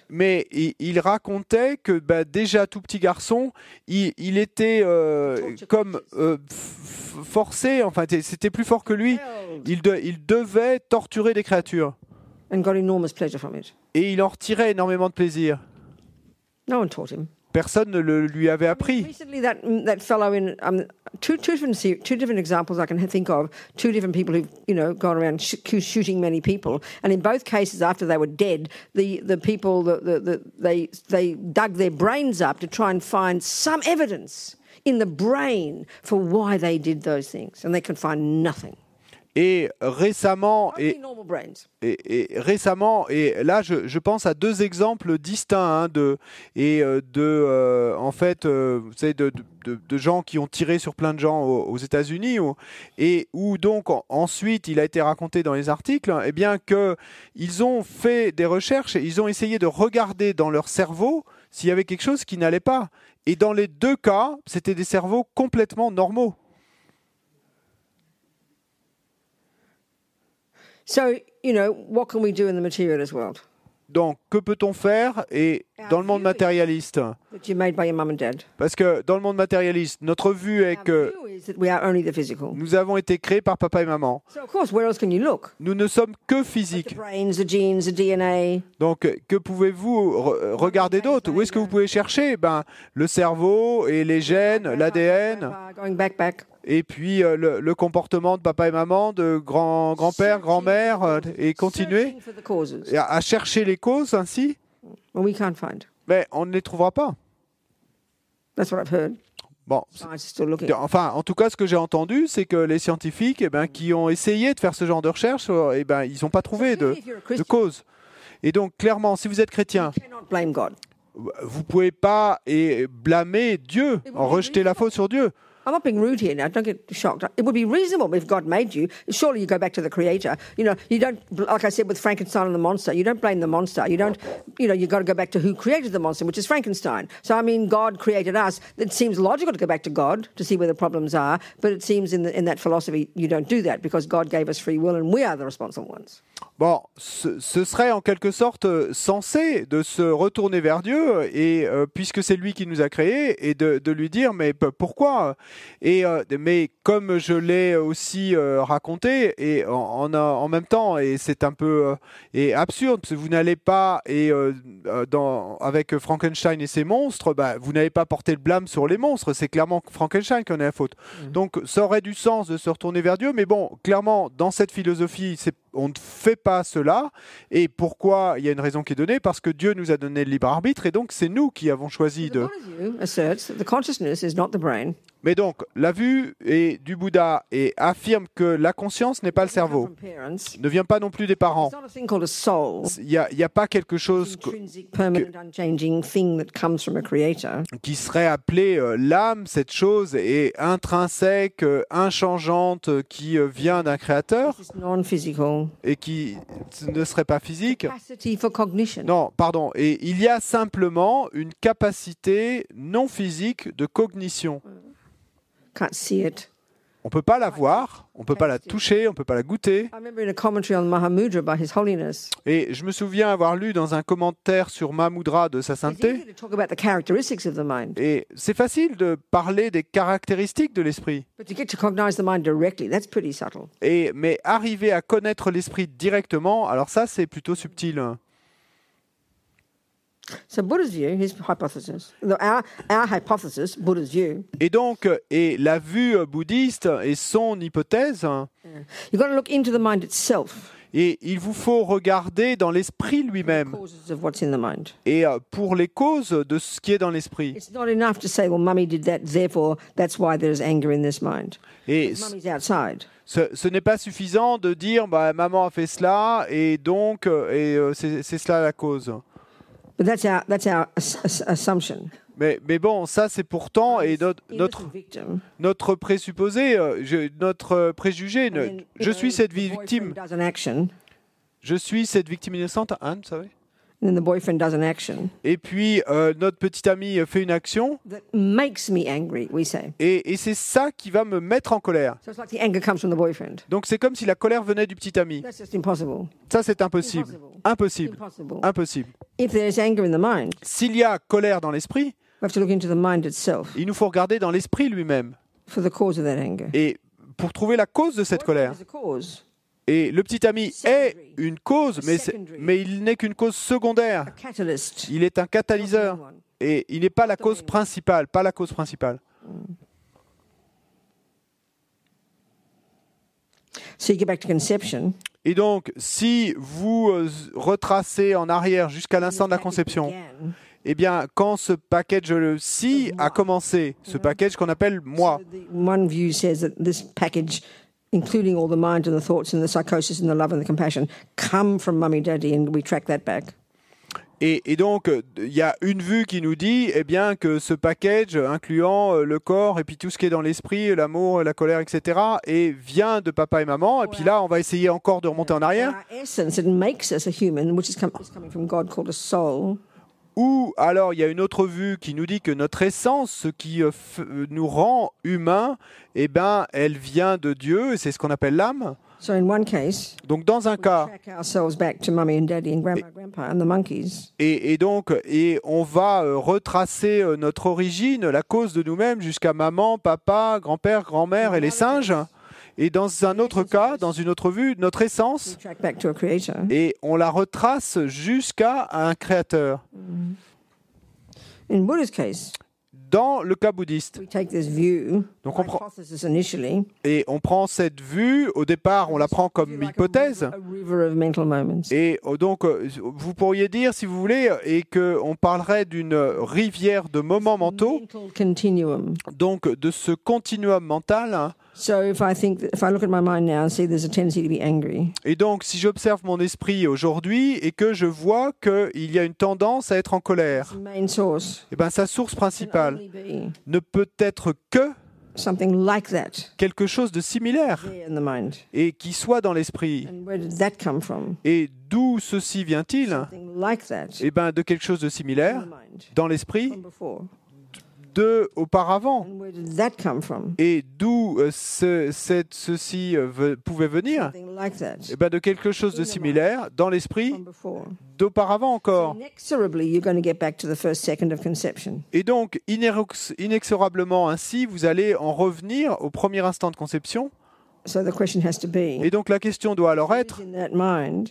mais il, racontait que bah, déjà tout petit garçon, il, il était euh, comme euh, forcé, enfin c'était plus fort que lui. Il, de- il devait torturer des créatures and got enormous pleasure from it. et il en retirait énormément de plaisir. No one taught him. Personne ne le lui avait appris. Recently, that that fellow in um, two two different two different examples I can think of. Two different people who've you know gone around sh- shooting many people, and in both cases, after they were dead, the the people the, the, the, they they dug their brains up to try and find some evidence in the brain for why they did those things, and they could find nothing. Et récemment, et, et, et récemment, et là je, je pense à deux exemples distincts hein, de et euh, de euh, en fait, euh, vous savez, de, de, de gens qui ont tiré sur plein de gens aux, aux États-Unis et où donc en- ensuite il a été raconté dans les articles, hein, eh bien que ils ont fait des recherches et ils ont essayé de regarder dans leur cerveau s'il y avait quelque chose qui n'allait pas. Et dans les deux cas, c'était des cerveaux complètement normaux. So you know what can we do in the materialist world Donc, que peut-on faire Et dans le monde matérialiste, that you're made by your mum and dad? parce que dans le monde matérialiste, notre vue est que nous avons été créés par papa et maman. So of course, where else can you look? Nous ne sommes que physiques. Donc, que pouvez-vous re- regarder d'autre Où est-ce que vous pouvez chercher Ben, le cerveau et les gènes, l'ADN. Et puis euh, le, le comportement de papa et maman, de grand grand-père, grand-mère, euh, et continuer à, à chercher les causes ainsi, Well, we can't find. mais on ne les trouvera pas. That's what I've heard. Bon. Enfin, en tout cas, ce que j'ai entendu, c'est que les scientifiques, eh ben, qui ont essayé de faire ce genre de recherche, euh, eh ben, ils n'ont pas trouvé de, de cause. Et donc, clairement, si vous êtes chrétien, vous pouvez pas et blâmer Dieu, en rejeter la faute sur Dieu. I'm not being rude here now. Don't get shocked. It would be reasonable if God made you. Surely you go back to the Creator. You know, you don't, like I said with Frankenstein and the monster, you don't blame the monster. You don't, you know, you've got to go back to who created the monster, which is Frankenstein. So, I mean, God created us. It seems logical to go back to God to see where the problems are, but it seems in, the, in that philosophy you don't do that because God gave us free will and we are the responsible ones. Bon, ce, ce serait en quelque sorte euh, censé de se retourner vers Dieu, et euh, puisque c'est lui qui nous a créés, et de, de lui dire mais pourquoi euh, Et euh, mais comme je l'ai aussi euh, raconté, et en, en, en même temps, et c'est un peu euh, et absurde, parce que vous n'allez pas et dans avec Frankenstein et ses monstres, bah, vous n'avez pas porté le blâme sur les monstres. C'est clairement Frankenstein qui en est la faute. Donc ça aurait du sens de se retourner vers Dieu, mais bon, clairement dans cette philosophie, c'est on ne fait pas cela. Et pourquoi Il y a une raison qui est donnée, parce que Dieu nous a donné le libre arbitre, et donc c'est nous qui avons choisi de. Point of view asserts that the consciousness is not the brain. Mais donc, la vue est du Bouddha et affirme que la conscience n'est pas le cerveau, ne vient pas non plus des parents. Il n'y a, pas quelque chose que- qui serait appelé euh, l'âme, cette chose est intrinsèque, euh, inchangeante, euh, qui euh, vient d'un créateur et qui ne serait pas physique. Non, pardon. Et il y a simplement une capacité non physique de cognition. Can't see it. On peut pas la voir, on peut pas la toucher, on peut pas la goûter. I remember in a commentary on Mahamudra by His Holiness, Et je me souviens avoir lu dans un commentaire sur Mahmoudra de sa sainteté. easy to talk about the characteristics of the mind, Et c'est facile de parler des caractéristiques de l'esprit. but to get to cognize the mind directly, that's pretty subtle. Et mais arriver à connaître l'esprit directement, alors ça c'est plutôt subtil. So Buddha's view, his hypothesis, the- our, our hypothesis, Buddha's view, Et donc, et la vue bouddhiste et son hypothèse, you've got to look into the mind itself, et il vous faut regarder dans l'esprit lui-même, et euh, pour les causes de ce qui est dans l'esprit. It's not enough to say, well, mummy did that, therefore that's why there's anger in this mind. Et ce, n'est pas suffisant de dire, bah, maman a fait cela, et donc, euh, et euh, c'est c'est cela la cause. But that's our, that's our ass- ass- assumption. Mais, mais bon, ça c'est pourtant, et notre, notre, notre présupposé, euh, je- notre euh, préjugé, je suis cette victime, je suis cette victime innocente, Anne, vous savez? Then the boyfriend does an action Et puis, euh, notre petit ami fait une action, that makes me angry. We say et, et c'est ça qui va me mettre en colère. so. It's like the anger comes from the boyfriend. Donc c'est comme si la colère venait du petit ami. That's just impossible. Ça, c'est impossible. Impossible. Impossible. Impossible. If there's anger in the mind, S'il y a colère dans l'esprit, we have to look into the mind itself il nous faut regarder dans l'esprit lui-même. for the cause of that anger. Et pour trouver la cause de cette colère. Et le petit ami est une cause, mais, il n'est qu'une cause secondaire. Il est un catalyseur. Et il n'est pas la cause principale, pas la cause principale. Conception. Et donc, si vous euh, retracez en arrière jusqu'à l'instant de la conception, eh bien, quand ce package le si a commencé, ce package qu'on appelle moi, Including all the mind and the thoughts and the psychosis and the love and the compassion, come from mummy daddy, and we track that back. et, et donc euh, il y a une vue qui nous dit, eh bien, que ce package, incluant euh, le corps et puis tout ce qui est dans l'esprit, l'amour, la colère, etc., et vient de papa et maman. Et puis là, on va essayer encore de remonter en arrière. Our essence, it makes us a human, which is, com- is coming from God called a soul. Ou alors il y a une autre vue qui nous dit que notre essence, ce qui euh, euh, nous rend humains, eh ben, elle vient de Dieu, c'est ce qu'on appelle l'âme. So in one case, Donc dans un cas, et, et donc, et on va euh, retracer notre origine, la cause de nous-mêmes, jusqu'à maman, papa, grand-père, grand-mère et les singes. Et dans un autre cas, dans une autre vue, notre essence, et on la retrace jusqu'à un créateur. Case, dans le cas bouddhiste. we take this view, Donc on prend, et on prend cette vue, au départ on la prend comme hypothèse, et euh, donc euh, vous pourriez dire, si vous voulez, et qu'on parlerait d'une rivière de moments mentaux, donc de ce continuum mental. So if I think, that, if I look at my mind now and see there's a tendency to be angry, Et donc si j'observe mon esprit aujourd'hui et que je vois qu'il y a une tendance à être en colère, source. eh ben, sa source principale ne peut être que something like that quelque chose de similaire et qui soit dans l'esprit. And where did that come from? Et d'où ceci vient-il? Eh bien, de quelque chose de similaire dans l'esprit from before. de auparavant. Et d'où euh, ce, ceci euh, pouvait venir? Eh ben, de quelque chose de similaire dans l'esprit d'auparavant encore. Et donc, inexorablement ainsi, vous allez en revenir au premier instant de conception. Et donc, la question doit alors être, in that mind,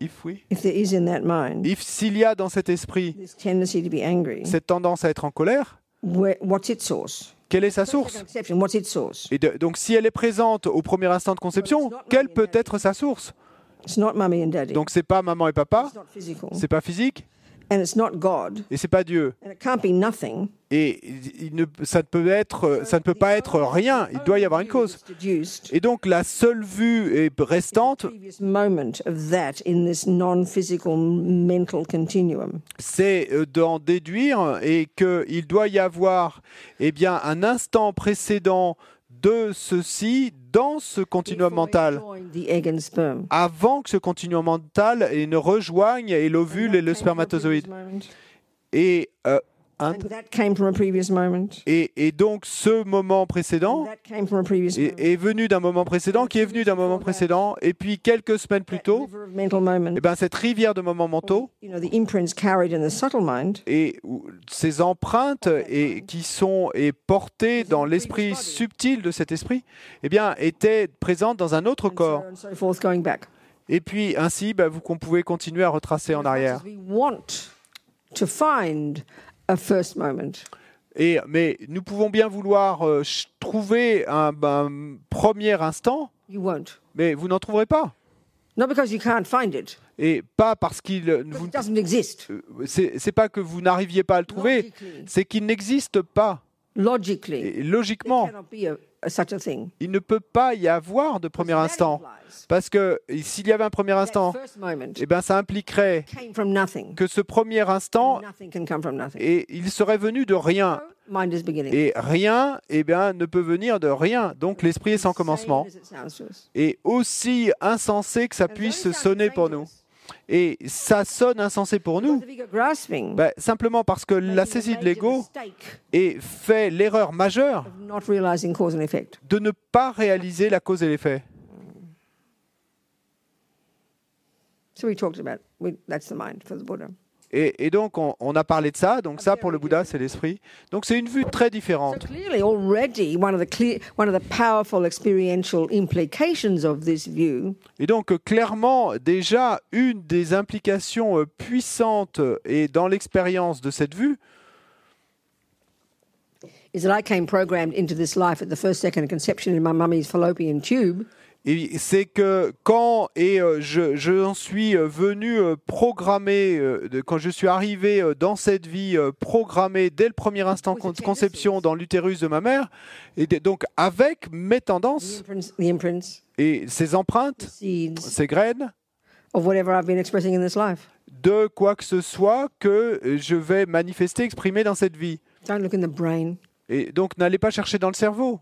if oui, if there is in that mind if s'il y a dans cet esprit this tendency to be angry, cette tendance à être en colère, what's its source? quelle est sa source? conception, what's its source? Et de- donc, si elle est présente au premier instant de conception, quelle peut être sa source? It's not mummy and daddy. Donc, c'est pas maman et papa, c'est pas physique, and it's not God, et c'est pas Dieu. and it can't be nothing. Et il ne, ça, ne peut être, ça ne peut pas être rien. Il doit y avoir une cause. Et donc, la seule vue est restante, c'est euh, d'en déduire et qu'il doit y avoir eh bien, un instant précédent de ceci dans ce continuum mental, avant que ce continuum mental ne rejoigne et l'ovule et le spermatozoïde. Et, euh, un- And that came from a previous moment. et, et donc, ce moment précédent that came from a previous moment. est, est venu d'un moment précédent, qui est venu d'un moment précédent, et puis quelques semaines plus tôt, moment. eh ben, cette rivière de moments mentaux, You know, the imprints carried in the subtle mind et ces empreintes et qui sont et portées dans l'esprit subtil de cet esprit, eh bien, étaient présentes dans un autre corps. Et puis ainsi, bah, vous pouvez continuer à retracer en arrière. A first moment. Et mais nous pouvons bien vouloir euh, trouver un, un premier instant, You won't. mais vous n'en trouverez pas. Not because you can't find it, Et pas parce qu'il euh, exist. euh, c'est pas que vous n'arriviez pas à le trouver, c'est qu'il n'existe pas. Et logiquement, il ne peut pas y avoir de premier instant. Parce que s'il y avait un premier instant, eh ben, ça impliquerait que ce premier instant, et il serait venu de rien. Et rien eh bien, ne peut venir de rien. Donc l'esprit est sans commencement. Et aussi insensé que ça puisse sonner pour nous. Et ça sonne insensé pour nous. Ben, simplement parce que la saisie de l'ego est fait l'erreur majeure de ne pas réaliser la cause et l'effet. So we talked about we, that's the mind for the Buddha. Et, et donc, on, on a parlé de ça. Donc, ça, pour le Bouddha, c'est l'esprit. Donc, c'est une vue très So différente. clearly, already one of the clear, one of the powerful experiential implications of this view Et donc, clairement, déjà, une des implications euh, puissantes euh, et dans l'expérience de cette vue, is that I came programmed into this life at the first second of conception in my mummy's fallopian tube, c'est que quand et euh, je, j'en suis euh, venu euh, programmer, quand je suis arrivé dans cette vie programmée dès le premier instant de conception dans l'utérus de ma mère, et donc avec mes tendances et ces empreintes, ces graines, of whatever I've been expressing in this life. de quoi que ce soit que je vais manifester, exprimer dans cette vie. Et donc n'allez pas chercher dans le cerveau.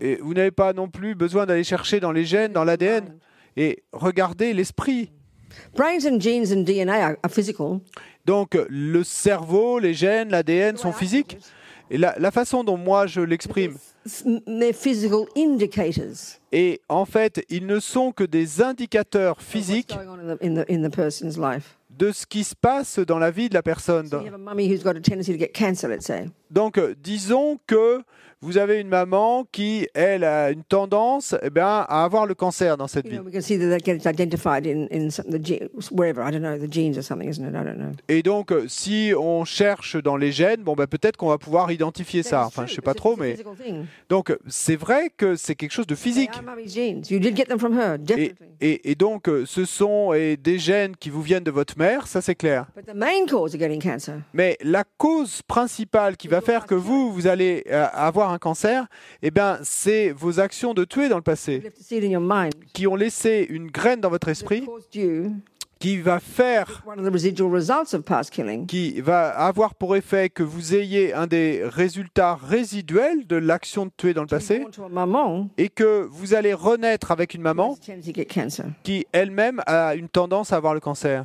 Et vous n'avez pas non plus besoin d'aller chercher dans les gènes, dans l'ADN. Et regardez l'esprit. Donc le cerveau, les gènes, l'ADN sont physiques. Et la, la façon dont moi je l'exprime, et en fait, ils ne sont que des indicateurs physiques de ce qui se passe dans la vie de la personne. Donc, euh, disons que vous avez une maman qui, elle, a une tendance eh bien, à avoir le cancer dans cette vie. know, we can see that that gets identified in, in some, the ge- wherever, I don't know, the genes or something, isn't it? I don't know. Et donc, euh, si on cherche dans les gènes, bon, bah, peut-être qu'on va pouvoir identifier ça. Enfin, je sais pas trop, mais donc c'est vrai que c'est quelque chose de physique. Et, definitely. et- et donc, euh, ce sont des gènes qui vous viennent de votre mère, ça c'est clair. But the main cause of getting cancer Mais la cause principale qui va faire que vous, vous allez euh, avoir un cancer, eh bien, c'est vos actions de tuer dans le passé, qui ont laissé une graine dans votre esprit, qui va faire, one of the residual results of past killing. qui va avoir pour effet que vous ayez un des résultats résiduels de l'action de tuer dans le passé, et que vous allez renaître avec une maman qui elle-même a une tendance à avoir le cancer.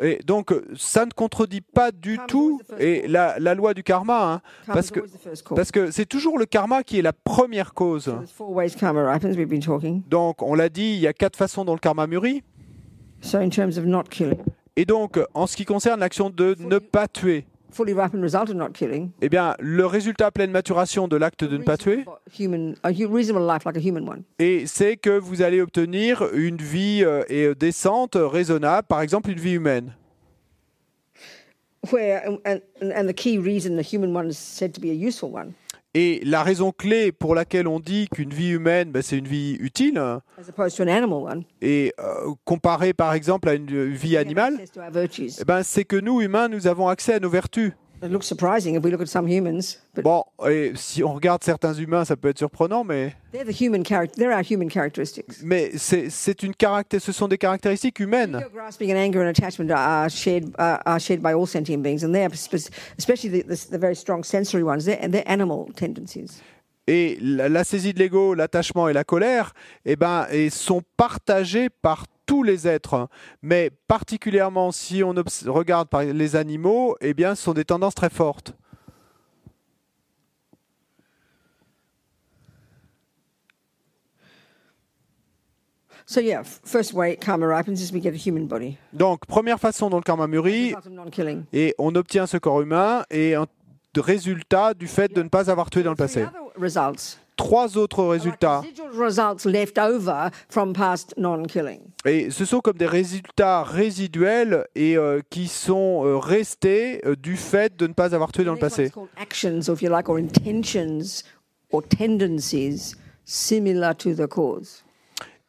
Et donc, ça ne contredit pas du tout et la, la loi du karma, hein, Parce que- parce que c'est toujours le karma qui est la première cause. Donc, on l'a dit, il y a quatre façons dont le karma mûrit. So in terms of not killing, Et donc, en ce qui concerne l'action de ne pas tuer, fully ripened result of not killing. eh bien, le résultat à pleine maturation de l'acte de ne pas tuer, Human, a hu- reasonable life like a human one. et c'est que vous allez obtenir une vie euh, et, euh, décente, raisonnable, par exemple une vie humaine. Where and, and the key reason the human one is said to be a useful one, Et la raison clé pour laquelle on dit qu'une vie humaine, ben, c'est une vie utile, et euh, comparé par exemple à une vie animale, eh ben, c'est que nous, humains, nous avons accès à nos vertus. It looks surprising if we look at some humans, but Bon, et si on regarde certains humains, ça peut être surprenant, mais, they're the human character. They're our human characteristics. mais c'est une ce sont des caractéristiques humaines. Ego, grasping, and anger and attachment are shared are, are shared by all sentient beings, and they're spe- especially the, the, the very strong sensory ones. They're, they're animal tendencies. Et la, la saisie de l'ego, l'attachement et la colère, eh ben, et sont partagés par tous les êtres. Mais particulièrement si on regarde par les animaux, eh bien, ce sont des tendances très fortes. So yeah, first way karma ripens is we get a human body. Donc, première façon dont le karma mûrit, et on obtient ce corps humain, et un résultat du fait de ne pas avoir tué dans le passé. Trois autres résultats. residual results left over from past non-killing. Et ce sont comme des résultats résiduels et euh, qui sont euh, restés euh, du fait de ne pas avoir tué dans le passé.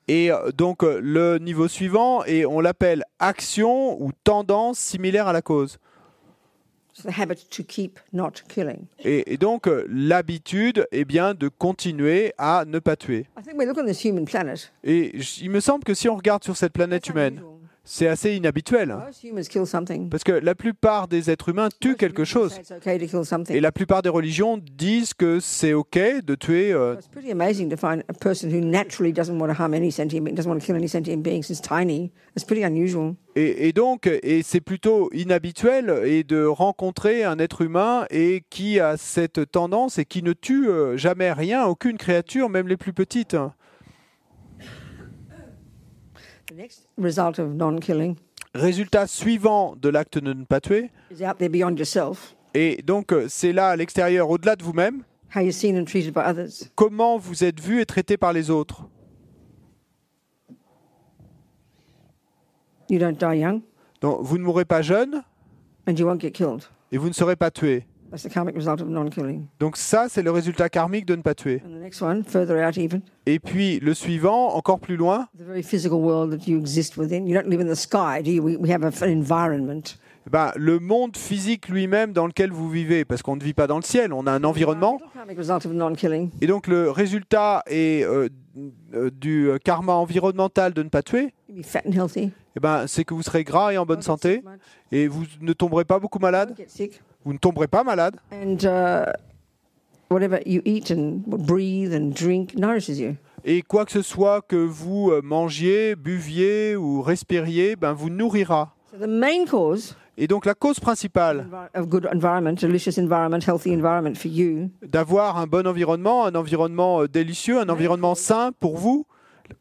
Et donc le niveau suivant, et on l'appelle action ou tendance similaire à la cause. So the habit to keep not killing. Et, et donc euh, l'habitude, eh bien, de continuer à ne pas tuer. I think we look on this human planet. Et il me semble que si on regarde sur cette planète humaine. C'est assez inhabituel. Something. Parce que la plupart des êtres humains tuent quelque chose. Et la plupart des religions disent que c'est OK de tuer. euh, It's pretty amazing to find a person who naturally doesn't want to harm any sentient being, doesn't want to kill any sentient being since tiny. It's pretty unusual. Et, et donc, et c'est plutôt inhabituel et de rencontrer un être humain et qui a cette tendance et qui ne tue euh, jamais rien, aucune créature, même les plus petites. The next result of non-killing Résultat suivant de l'acte de ne pas tuer. is out there beyond yourself. Et donc, euh, c'est là à l'extérieur, au-delà de vous-même, How you're seen and treated by others. comment vous êtes vu et traité par les autres. You don't die young, Donc, vous ne mourrez pas jeune and you won't get killed. et vous ne serez pas tué. That's the karmic result of non-killing. Donc ça, c'est le résultat karmique de ne pas tuer. And the next one, further out even, Et puis le suivant, encore plus loin, the very physical world that you exist within. You don't live in the sky, do you? We, we have a, an environment. ben, le monde physique lui-même dans lequel vous vivez, parce qu'on ne vit pas dans le ciel, on a un environnement. Et donc le résultat est, euh, euh, du karma environnemental de ne pas tuer, you be fat and healthy. eh ben, c'est que vous serez gras et en bonne santé, et vous ne tomberez pas beaucoup malade. Vous ne tomberez pas malade. And uh, whatever you eat and breathe and drink nourishes you. Et quoi que ce soit que vous euh, mangiez, buviez ou respiriez, ben, vous nourrira. So the main cause Et donc la cause principale envi- of good environment, delicious environment, healthy environment for you, d'avoir un bon environnement, un environnement euh, délicieux, un environnement sain pour vous,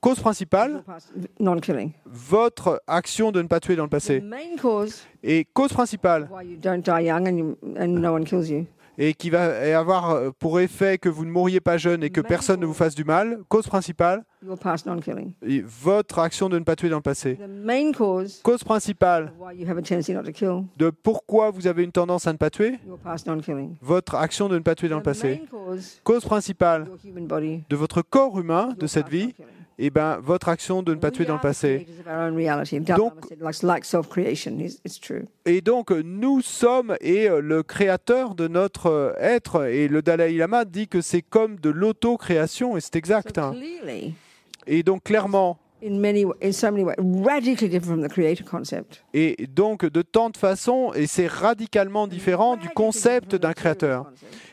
cause principale, votre action de ne pas tuer dans le passé. Et cause principale, et qui va avoir euh, pour effet que vous ne mouriez pas jeune et que personne ne vous fasse du mal, cause principale, et votre action de ne pas tuer dans le passé. Cause principale. de pourquoi vous avez une tendance à ne pas tuer, votre action de ne pas tuer dans le passé. cause, principale. de votre corps humain, de cette vie, et ben votre action de ne pas tuer dans le are the passé. Donc-. Et donc nous sommes et euh, le créateur de notre euh, être et le Dalai Lama dit que c'est comme de l'auto-création et c'est exact. Hein. clearly, Et donc clairement in many, wa- in so many ways, radically different from the creator concept. et donc de tant de façons et c'est radicalement différent du Radically concept d'un créateur.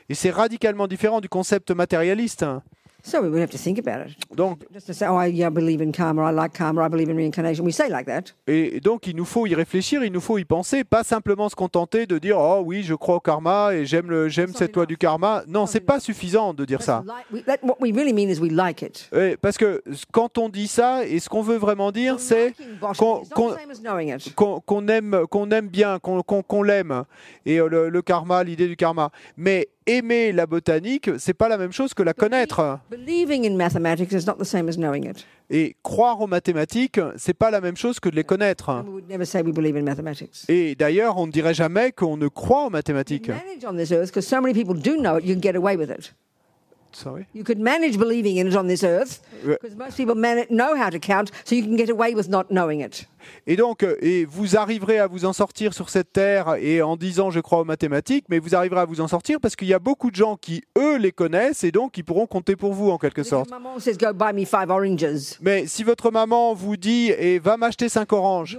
Et c'est radicalement différent du concept matérialiste. So we would have to think about it. Donc Just to say, oh, I, yeah, I believe in karma, I like karma, I believe in reincarnation. We say like that. Et donc, il nous faut y réfléchir, il nous faut y penser, pas simplement se contenter de dire oh oui, je crois au karma et j'aime le j'aime That's cette loi du karma. Non, c'est pas suffisant de dire ça. like- we- that- what we really mean is we like it. Ouais, parce que quand on dit ça, et ce qu'on veut vraiment dire, c'est qu'on- aime, qu'on aime bien, qu'on qu'on- qu'on l'aime, et euh, le, le karma, l'idée du karma. Mais aimer la botanique, c'est pas la même chose que la connaître. Et croire aux mathématiques, c'est pas la même chose que de les connaître. And we would never say we believe in mathematics. Et d'ailleurs, on ne dirait jamais qu'on ne croit aux mathématiques. Sorry? You could manage believing in it on this earth because most people know how to count, so you can get away with not knowing it. Et donc, euh, et vous arriverez à vous en sortir sur cette terre et en disant je crois aux mathématiques, mais vous arriverez à vous en sortir parce qu'il y a beaucoup de gens qui, eux, les connaissent et donc ils pourront compter pour vous en quelque sorte. your mum says, "Go buy me five oranges," Mais si votre maman vous dit et va m'acheter cinq oranges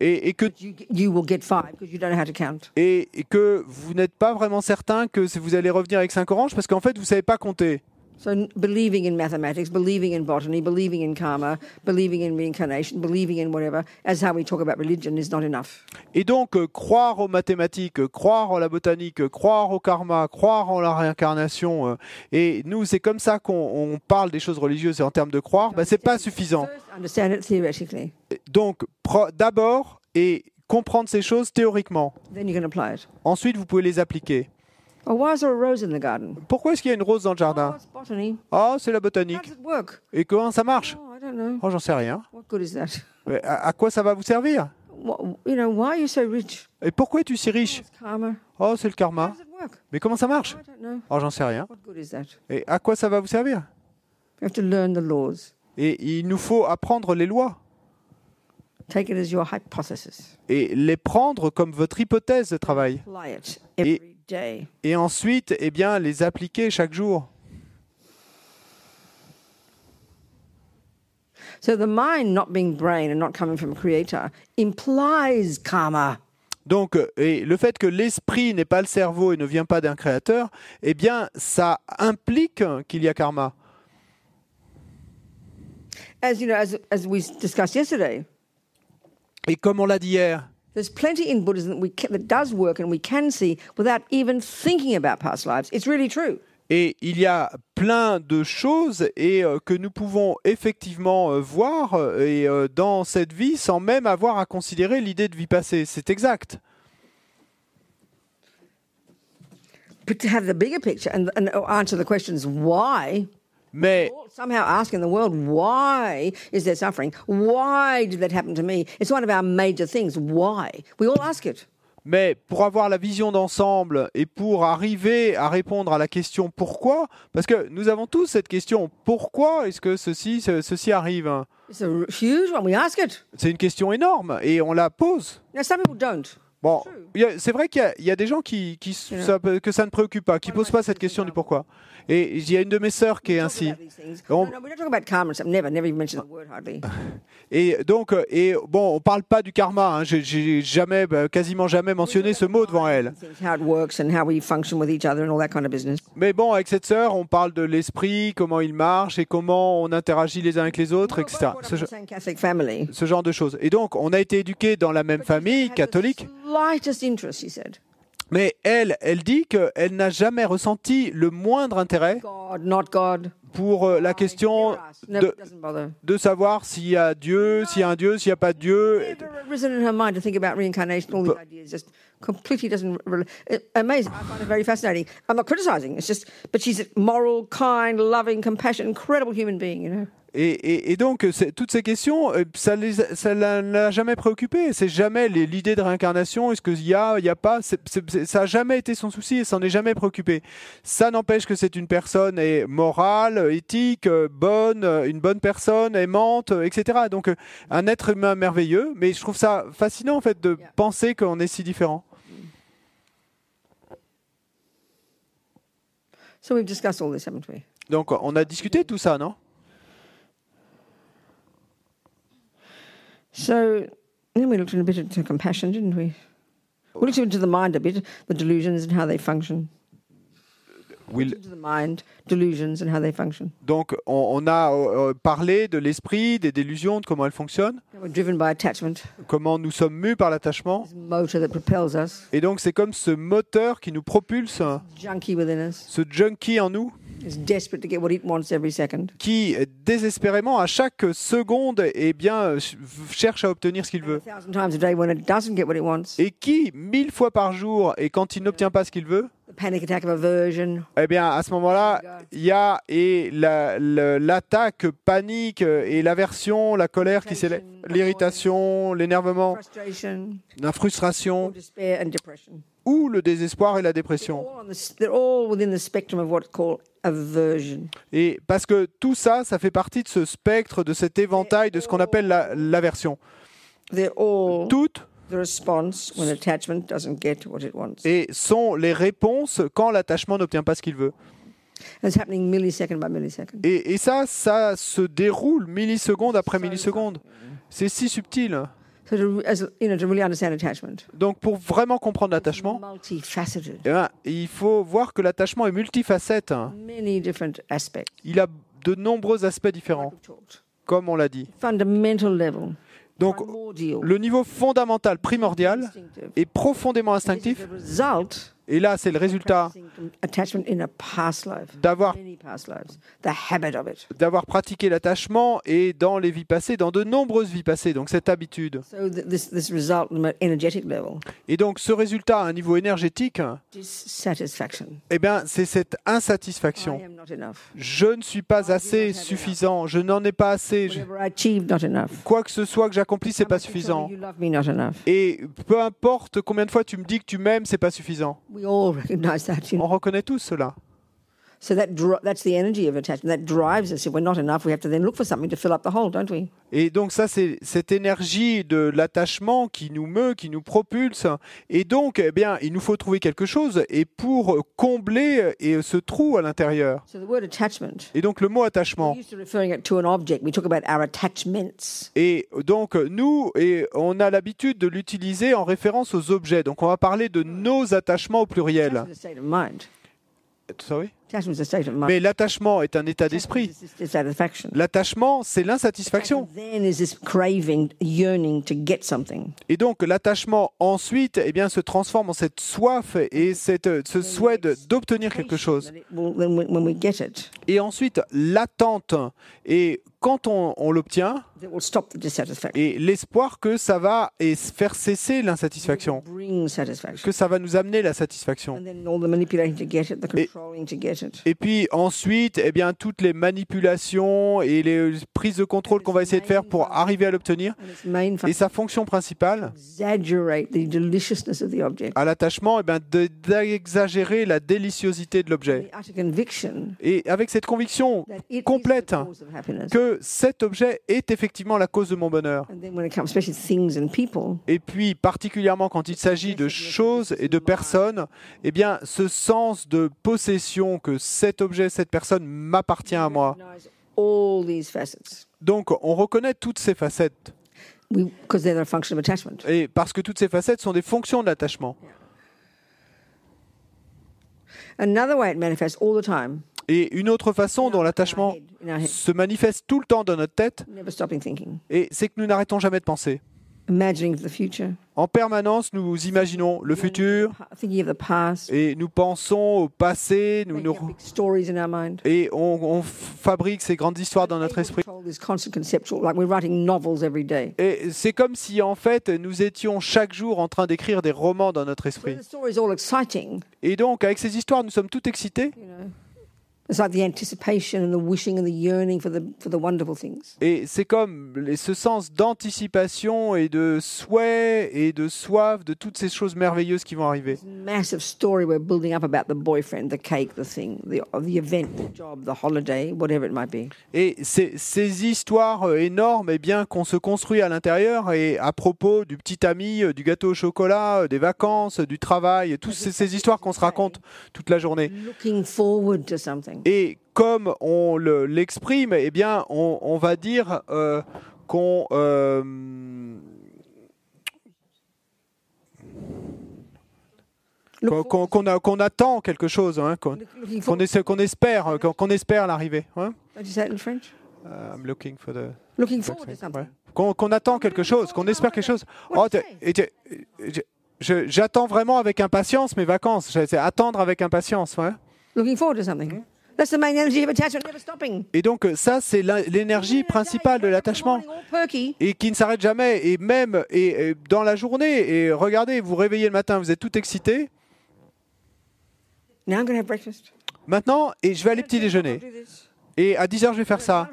et, et que et, et que vous n'êtes pas vraiment certain que vous allez revenir avec cinq oranges parce qu'en fait vous savez pas compter. So, n- believing in mathematics, believing in botany, believing in karma, believing in reincarnation, believing in whatever, as how we talk about religion, is not enough. Et donc euh, croire aux mathématiques, euh, croire en la botanique, euh, croire au karma, croire en la réincarnation. et nous c'est comme ça qu'on on parle des choses religieuses et en termes de croire, bah, c'est pas suffisant. First, understand it theoretically, Donc, d'abord, et comprendre ces choses théoriquement. then you can apply it. Ensuite, vous pouvez les appliquer. Pourquoi est-ce qu'il y a une rose dans le Oh, jardin. Oh, c'est la How botanique. does it work? Et comment ça marche? Oh. Oh, j'en sais rien. What good is that? Mais à, à quoi ça va vous servir? What, you know, why are you so rich? Et pourquoi es-tu si Oh, riche karma. Oh, c'est le How karma. does it work? Mais comment ça Oh, marche know. Oh, j'en sais rien. What good is that? Et à quoi ça va vous servir? You have to learn the laws. Et il nous faut apprendre les lois Take it as your hypothesis. et les prendre comme votre hypothèse de travail. Day. Et ensuite, eh bien, les appliquer chaque jour. So the mind not being brain and not coming from a creator implies karma. Donc, et le fait que l'esprit n'est pas le cerveau et ne vient pas d'un créateur, eh bien, ça implique qu'il y a karma. As you know, as, as we discussed yesterday, Et comme on l'a dit hier, there's plenty in Buddhism that, we can, that does work and we can see without even thinking about past lives. It's really true. et il y a plein de choses et euh, que nous pouvons effectivement euh, voir euh, et dans cette vie sans même avoir à considérer l'idée de vie passée. C'est exact. But to have the bigger picture and, and answer the questions why, Mais somehow asking the world, why is there suffering? Why did that happen to me? It's one of our major things. Why? We all ask it. Mais pour avoir la vision d'ensemble et pour arriver à répondre à la question pourquoi, parce que nous avons tous cette question pourquoi est-ce que ceci, ce- ceci arrive hein? It's a r- huge one. We ask it. C'est une question énorme et on la pose. Now, some people don't. Bon, c'est vrai qu'il y a- il y, a des gens qui, ça que ça ne préoccupe pas, qui posent pas cette question du pourquoi. Et il y a une de mes sœurs qui est ainsi. about these things. On- No, no, we don't talk about karma and stuff. Never, never even mention the word hardly. Et donc, euh, et bon, on parle pas du karma. Hein, J'ai- jamais, bah, quasiment jamais mentionné ce mot devant elle. Things, How it works and how we function with each other and all that kind of business. Mais bon, avec cette sœur, on parle de l'esprit, comment il marche et comment on interagit les uns avec les autres, etc. Ce, in the ge- same Catholic family. ce genre de choses. Et donc, on a été éduqués dans la même famille catholique. Slightest interest, she said. Mais elle, elle dit qu'elle n'a jamais ressenti le moindre intérêt God, not God. pour euh, la question de, savoir s'il y a Dieu, s'il y a un Dieu, s'il n'y a pas de Dieu. Completely doesn't. Amazing. I find it very fascinating. I'm not criticizing. It's just, but she's a moral, kind, loving, compassionate, incredible human being. You know. Et, et- et donc, c'est- toutes ces questions, euh, ça ça la- jamais préoccupé. C'est jamais l'idée de réincarnation. Est-ce qu'il y a, il y a pas. ça a jamais été son souci. et s'en est jamais préoccupé. Ça n'empêche que c'est une personne est morale, éthique, euh, bonne, euh, une bonne personne, aimante, euh, etc. Donc, euh, un être humain merveilleux. Mais je trouve ça fascinant en fait de Yeah. penser qu'on est si différent. So we've discussed all this, haven't we? Donc, on a discuté de tout ça, non? So then we looked a bit into compassion, didn't we? We looked into the mind a bit, the delusions and how they function. Oui, Into the mind, delusions and how they function. Donc, on, on a euh, euh, parlé de l'esprit, des délusions, de comment elles fonctionnent, We're driven by attachment, comment nous sommes mus par l'attachement. this motor that propels us, Et donc, c'est comme ce moteur qui nous propulse, junkie within us, ce junkie en nous, is desperate to get what it wants every second. qui euh, désespérément, à chaque seconde, eh bien, euh, ch- cherche à obtenir ce qu'il veut. Et qui, mille fois par jour, et quand il n'obtient pas ce qu'il veut, the panic attack of aversion, eh bien, à ce moment-là, il y a et la- l'attaque panique euh, et l'aversion, la colère qui s'élève, l'irritation, l'énervement, frustration, la frustration ou le désespoir et la dépression. Et parce que tout ça, ça fait partie de ce spectre, de cet éventail, de ce qu'on appelle la- l'aversion. Toutes the response when attachment doesn't get what it wants. et sont les réponses quand l'attachement n'obtient pas ce qu'il veut. And it's happening millisecond by millisecond. Et, et ça, ça se déroule milliseconde après milliseconde. C'est si subtil. So to, as, you know, to really understand attachment, Donc pour vraiment comprendre l'attachement, multifaceted, eh ben, il faut voir que l'attachement est multifacette. many different aspects. Il a de nombreux aspects différents, comme on l'a dit. Fundamental level, Donc le niveau fondamental, primordial, est profondément instinctif. Et là, c'est le résultat d'avoir pratiqué l'attachement et dans les vies passées, dans de nombreuses vies passées, donc cette habitude. Et donc ce résultat à un niveau énergétique, eh bien, c'est cette insatisfaction. Je ne suis pas assez suffisant, je n'en ai pas assez, je- quoi que ce soit que j'accomplisse, c'est pas suffisant. Et peu importe combien de fois tu me dis que tu m'aimes, c'est pas suffisant. On reconnaît tous cela. So that dri- that's the energy of attachment. That drives us. If we're not enough, we have to then look for something to fill up the hole, don't we? Et donc ça, c'est cette énergie de l'attachement qui nous meut, qui nous propulse. Et donc, eh bien, il nous faut trouver quelque chose et pour combler et ce trou à l'intérieur. So the word attachment. Et donc le mot attachement. used to referring it to an object. We talk about our attachments. Et donc nous, et on a l'habitude de l'utiliser en référence aux objets. Donc on va parler de nos attachements au pluriel. Sorry? Mais l'attachement est un état d'esprit. L'attachement, c'est l'insatisfaction. Then is this craving, yearning to get something. Et donc l'attachement ensuite eh bien, se transforme en cette soif et cette, ce souhait d'obtenir quelque chose. Et ensuite l'attente. Et quand on, on l'obtient, that will stop the dissatisfaction. et l'espoir que ça va et faire cesser l'insatisfaction, que ça va nous amener la satisfaction. Et- Et puis ensuite, eh bien, toutes les manipulations et les prises de contrôle qu'on va essayer de faire pour arriver à l'obtenir. And its main Et function sa fonction principale à l'attachement, eh bien, d'exagérer la déliciosité de l'objet. Et avec cette conviction complète the cause of happiness. que cet objet est effectivement la cause de mon bonheur. And then when it comes, especially things and people, Et puis, particulièrement quand il s'agit de choses et de personnes, eh bien, ce sens de possession que cet objet, cette personne m'appartient à moi. Donc, on reconnaît toutes ces facettes. Et parce que toutes ces facettes sont des fonctions de l'attachement. Another way it manifests all the time, Et une autre façon dont l'attachement se manifeste tout le temps dans notre tête, et c'est que nous n'arrêtons jamais de penser. Imagining the future, En permanence, nous imaginons le futur et nous pensons au passé, nous, nous- et on, on fabrique ces grandes histoires dans notre esprit. Et c'est comme si en fait nous étions chaque jour en train d'écrire des romans dans notre esprit. Et donc avec ces histoires, nous sommes tout excités. Et c'est comme ce sens d'anticipation et de souhait et de soif de toutes ces choses merveilleuses qui vont arriver. Massive story we're building up about the boyfriend, the cake, the thing, the the event, the job, the holiday, whatever it might be. Et ces, histoires euh, énormes, eh bien, qu'on se construit à l'intérieur, et à propos du petit ami, euh, du gâteau au chocolat, euh, des vacances, du travail, toutes ces, ces histoires qu'on se raconte toute la journée. Looking forward to something. Et comme on le- l'exprime, eh bien, on, on va dire euh, qu'on euh, qu'on- a- qu'on attend quelque chose, hein, qu'on qu'on espère, euh, qu'on espère l'arrivée. hein. Don't you say it in French? Uh, I'm looking for the Looking forward to Ouais. something. Qu'on qu'on attend quelque chose, qu'on espère quelque chose. Oh, J'attends vraiment avec impatience mes vacances. Attendre avec impatience. ouais. Looking forward to something. Et donc euh, ça, c'est l'énergie principale de l'attachement. Et qui ne s'arrête jamais. Et même et, et dans la journée, et regardez, vous réveillez le matin, vous êtes tout excité. Maintenant, et je vais aller petit déjeuner. Et à 10h, je vais faire ça.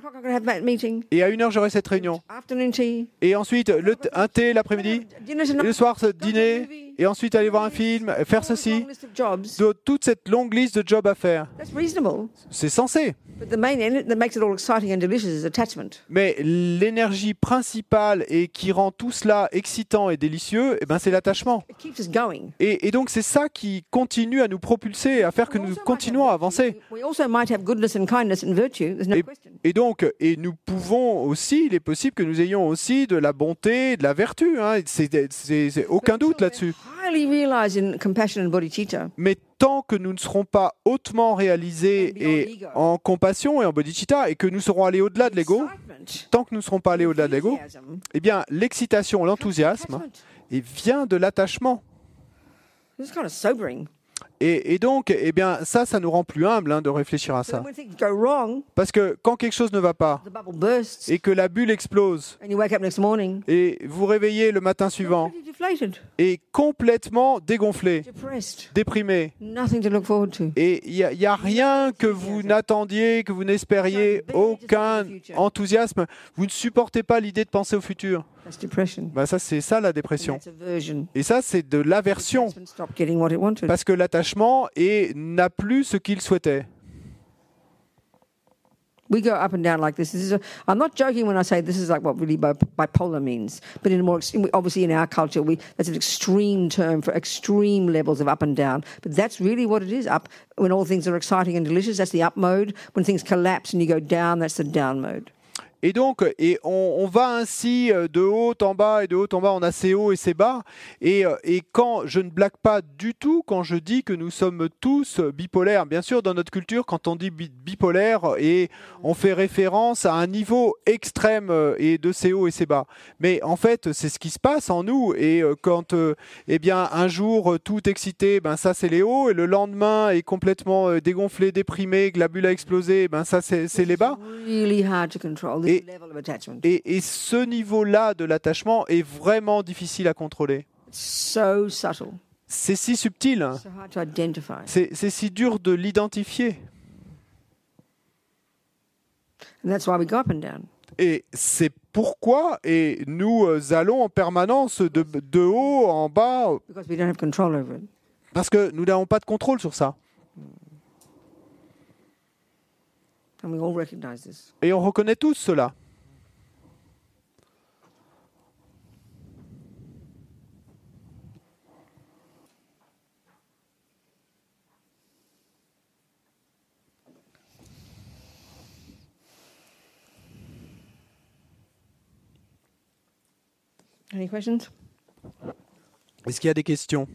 Et à 1h, j'aurai cette réunion. Et ensuite, le un thé l'après-midi. Et le soir, dîner. Et ensuite, aller voir un film, faire ceci. Toute cette longue liste de jobs à faire. C'est censé. Mais l'énergie principale et qui rend tout cela excitant et délicieux, eh ben, c'est l'attachement. Et, et donc c'est ça qui continue à nous propulser et à faire que nous continuons à avancer. Et, donc, et nous pouvons aussi, il est possible que nous ayons aussi de la bonté, de la vertu. Hein, c'est aucun doute là-dessus. Mais tant que nous ne serons pas hautement réalisés et en compassion et en bodhicitta, et que nous serons allés au-delà de l'ego, tant que nous ne serons pas allés au-delà de l'ego, eh bien l'excitation, l'enthousiasme, et vient de l'attachement. Et, et donc, eh bien, ça, ça nous rend plus humbles hein, de réfléchir à ça. Parce que quand quelque chose ne va pas et que la bulle explose et vous réveillez le matin suivant et complètement dégonflé, déprimé, et il n'y a, il y a rien que vous n'attendiez, que vous n'espériez, aucun enthousiasme, vous ne supportez pas l'idée de penser au futur. Bah, ça, c'est ça la dépression. Et ça, c'est de l'aversion. Parce que l'attachement est- n'a plus ce qu'il souhaitait. We go up and down like this. This is a, I'm not joking when I say this is like what really bipolar means, but in a more ex- obviously in our culture, we that's an extreme term for extreme levels of up and down. But that's really what it is. Up when all things are exciting and delicious, that's the up mode. When things collapse and you go down, that's the down mode. Et donc, et on, va ainsi euh, de haut en bas et de haut en bas, on a ses hauts et ses bas. Et, euh, et quand je ne blague pas du tout, quand je dis que nous sommes tous bipolaires, bien sûr, dans notre culture, quand on dit bi- bipolaire, et on fait référence à un niveau extrême euh, et de ses hauts et ses bas. Mais en fait, c'est ce qui se passe en nous. Et quand, eh bien, un jour, tout excité, ben ça c'est les hauts, et le lendemain est complètement dégonflé, déprimé, que la bulle a explosé, ben ça c'est les bas. Et- ce niveau-là de l'attachement est vraiment difficile à contrôler. C'est si subtil, c'est si dur de l'identifier. Et c'est pourquoi et nous euh, allons en permanence de, de haut en bas, parce que nous n'avons pas de contrôle sur ça. And we all recognize this. Et on reconnaît tous cela. Any questions? Est-ce qu'il y a des questions?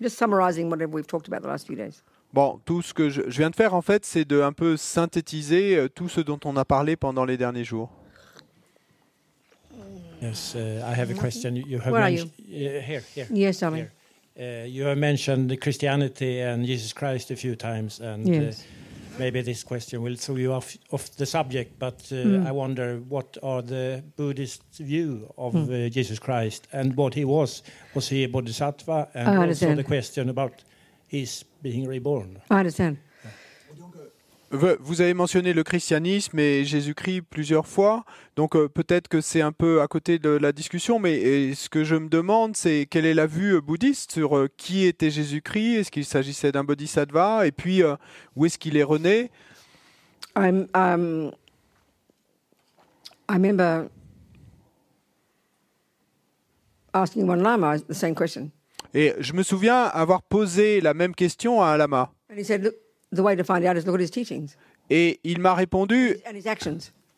Just summarizing whatever we've talked about the last few days. Bon, tout ce que je, je viens de faire en fait, c'est de un peu synthétiser euh, tout ce dont on a parlé pendant les derniers jours. Yes, uh, I have a question. You- You have Where are mentioned uh, here, here. Yes, darling. here. Uh, you have mentioned the Christianity and Jesus Christ a few times, and Yes. uh, maybe this question will throw you off off the subject. But uh, Hmm. I wonder what are the Buddhist view of uh, Jesus Christ and what he was? Was he a bodhisattva? And I also understand. the question about his being reborn. I understand. Vous avez mentionné le christianisme et Jésus-Christ plusieurs fois, donc euh, peut-être que c'est un peu à côté de la discussion, mais ce que je me demande, c'est quelle est la vue bouddhiste sur euh, qui était Jésus-Christ, est-ce qu'il s'agissait d'un bodhisattva, et puis euh, où est-ce qu'il est rené? I'm, um, I remember asking one lama the same question. Et je me souviens avoir posé la même question à un lama, And he said, look, the way to find out is look at his teachings et il m'a répondu.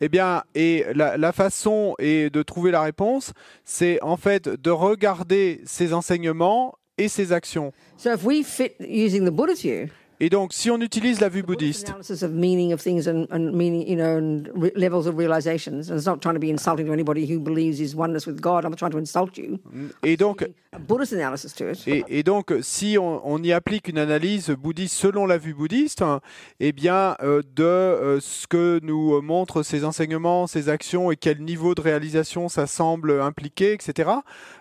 Eh bien, et la, la façon de trouver la réponse, c'est en fait de regarder ses enseignements et ses actions. So if we fit using the view, Et donc, si on utilise la vue bouddhiste, analysis of meaning of things and, and meaning, you know, and re- levels of realizations, and it's not trying to be insulting to anybody who believes his oneness with God. I'm not trying to insult you. et donc, A Buddhist analysis to it. et, et donc, si on, on y applique une analyse bouddhiste selon la vue bouddhiste, hein, eh bien, euh, de euh, ce que nous euh, montrent ses enseignements, ses actions et quel niveau de réalisation ça semble impliquer, etc.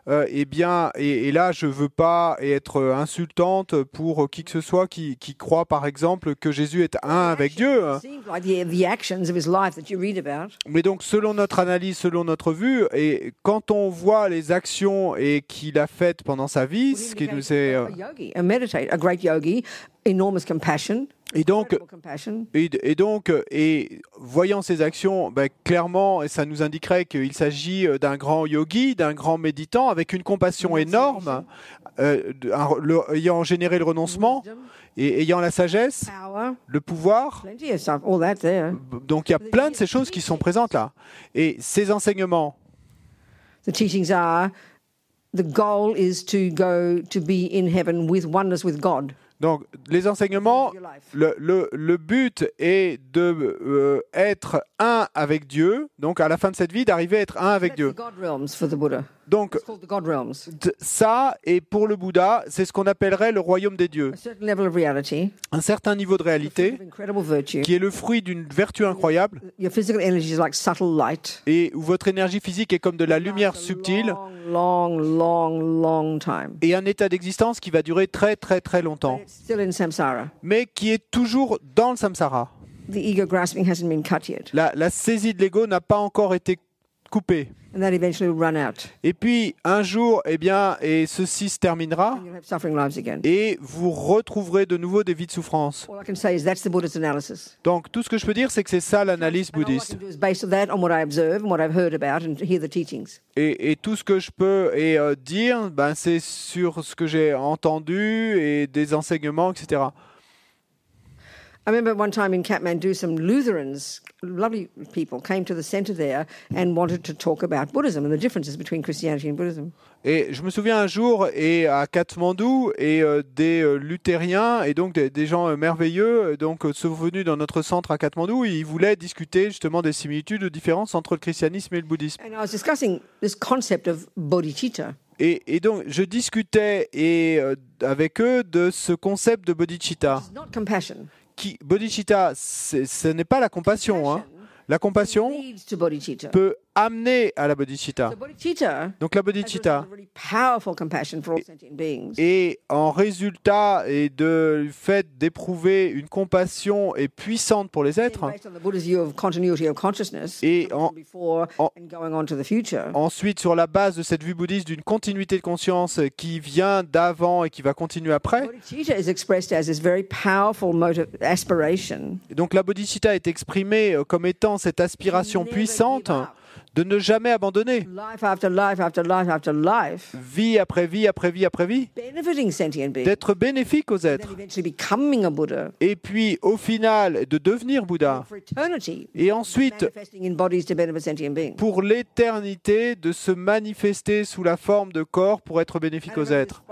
euh, eh bien, et, et là, je veux pas être insultante pour qui que ce soit qui, qui croit, par exemple, que Jésus est un avec Dieu. hein. Mais donc, selon notre analyse, selon notre vue, et quand on voit les actions et qu'il a faites pendant sa vie, ce qui nous est, et donc, et, et donc, et voyant ces actions, ben, clairement, ça nous indiquerait qu'il s'agit euh, d'un grand yogi, d'un grand méditant, avec une compassion énorme, euh, de- un- le- ayant généré le renoncement et ayant la sagesse, le pouvoir. Donc, il y a plein de ces choses qui sont présentes là. Et ces enseignements, The teachings are the goal is to go to be in heaven with oneness with God. Donc les enseignements, le, le, le but est de euh, être un avec Dieu, donc à la fin de cette vie, d'arriver à être un avec Dieu. Donc ça, et pour le Bouddha, c'est ce qu'on appellerait le royaume des dieux. Un certain niveau de réalité qui est le fruit d'une vertu incroyable Your physical energy is like subtle light. et où votre énergie physique est comme de la lumière subtile et un état d'existence qui va durer très très très longtemps, mais qui est toujours dans le samsara. The ego grasping hasn't been cut yet. La, la saisie de l'ego n'a pas encore été coupée. And that eventually will run out. Et puis un jour, eh bien, et ceci se terminera, And you'll have suffering lives again. et vous retrouverez de nouveau des vies de souffrance. All I can say is that's the Buddhist analysis. Donc tout ce que je peux dire, c'est que c'est ça l'analyse bouddhiste. Et, et tout ce que je peux et, euh, dire, ben, c'est sur ce que j'ai entendu et des enseignements, etc. I remember one time in Kathmandu, some Lutherans, lovely people, came to the center there and wanted to talk about Buddhism and the differences between Christianity and Buddhism. Et je me souviens un jour et à Katmandou et euh, des euh, luthériens et donc des, des gens euh, merveilleux donc sont venus dans notre centre à Katmandou et ils voulaient discuter justement des similitudes, des différences entre le christianisme et le bouddhisme. And I was discussing this concept of bodhicitta. Et, et donc je discutais et, euh, avec eux de ce concept de bodhicitta. Qui, bodhicitta, ce n'est pas la compassion. Hein. La compassion peut amener à la bodhicitta. Donc la bodhicitta est en résultat et de du fait d'éprouver une compassion et puissante pour les êtres. Et en- en-. Ensuite, sur la base de cette vue bouddhiste d'une continuité de conscience qui vient d'avant et qui va continuer après. Et donc la bodhicitta est exprimée comme étant cette aspiration puissante. De ne jamais abandonner. life after life after life after life, Vie après vie après vie après vie. D'être bénéfique aux êtres. Et puis au final de devenir Bouddha. Et ensuite pour l'éternité de se manifester sous la forme de corps pour être bénéfique aux êtres.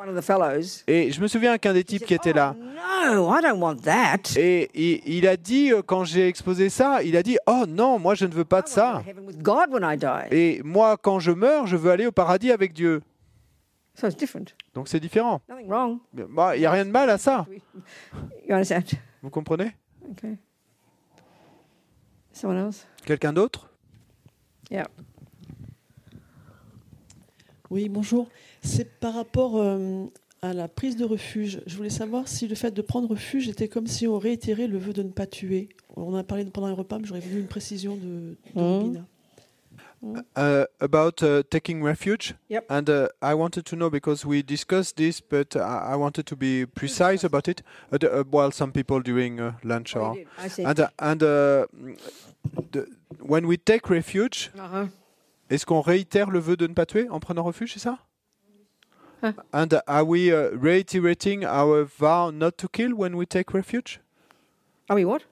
Et je me souviens qu'un des types qui était là, "Oh, no, I don't want that. Et il, il a dit, euh, quand j'ai exposé ça, il a dit, oh non, moi je ne veux pas de I want to ça. go to heaven with God when I die. Et moi, quand je meurs, je veux aller au paradis avec Dieu. So it's different. Donc c'est différent. Nothing wrong. Bah, Il n'y a rien de mal à ça. You understand? Vous comprenez? Okay. Someone else? Quelqu'un d'autre? Yeah. Oui, bonjour. C'est par rapport euh, à la prise de refuge. Je voulais savoir si le fait de prendre refuge était comme si on réitérait le vœu de ne pas tuer. On en a parlé pendant un repas, mais j'aurais voulu une précision de, de. Robina. uh, about uh, taking refuge? Yep. And uh, I wanted to know because we discussed this, but I, I wanted to be precise about it. Uh, the- uh, well, some people during uh, lunch Oh, or. And, uh, and uh, the, when we take refuge, Uh-huh. est-ce qu'on réitère le vœu de ne pas tuer en prenant refuge, c'est ça? Huh. And are we uh, reiterating our vow not to kill when we take refuge? Are we what?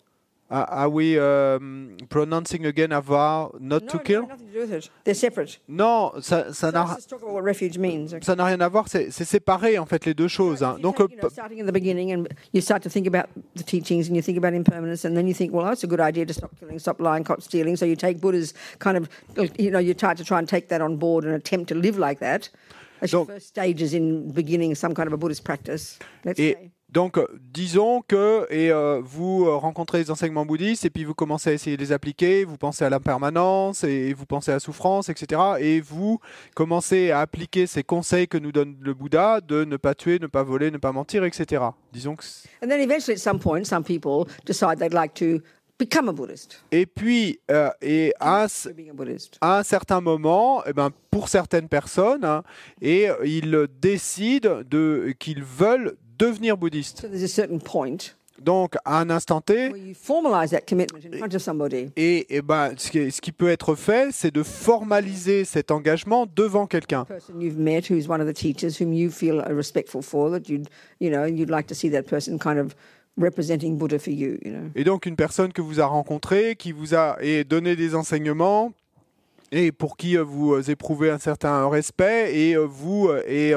Uh, are we um, pronouncing again a vow not no, to no, kill? nothing to do with it. They're separate. Non, ça, ça So n'a let's just talk about what refuge means. okay? ça n'a rien à voir. C'est c'est séparé en fait les deux choses. hein. Donc, euh, you know, starting in the beginning, and you start to think about the teachings, and you think about impermanence, and then you think, well, that's a good idea to stop killing, stop lying, stop stealing. So you take Buddha's kind of, you know, you try to try and take that on board and attempt to live like that. Donc- first stages in beginning some kind of a Buddhist practice. Let's Et say. donc, disons que et, euh, vous euh, rencontrez les enseignements bouddhistes et puis vous commencez à essayer de les appliquer, vous pensez à l'impermanence et vous pensez à la souffrance, etc. Et vous commencez à appliquer ces conseils que nous donne le Bouddha de ne pas tuer, ne pas voler, ne pas mentir, etc. Disons que And then eventually, at some point, some people decide they'd like to become a Buddhist. Et puis, euh, et à, un à un certain moment, eh ben, pour certaines personnes, hein, et ils décident de qu'ils veulent devenir bouddhistes. So there's a certain point Donc, à un instant T. Et, et ben, ce, qui, ce qui peut être fait, c'est de formaliser cet engagement devant quelqu'un. Et donc une personne que vous a rencontrée, qui vous a et donné des enseignements, et pour qui euh, vous euh, éprouvez un certain respect, et euh, vous et,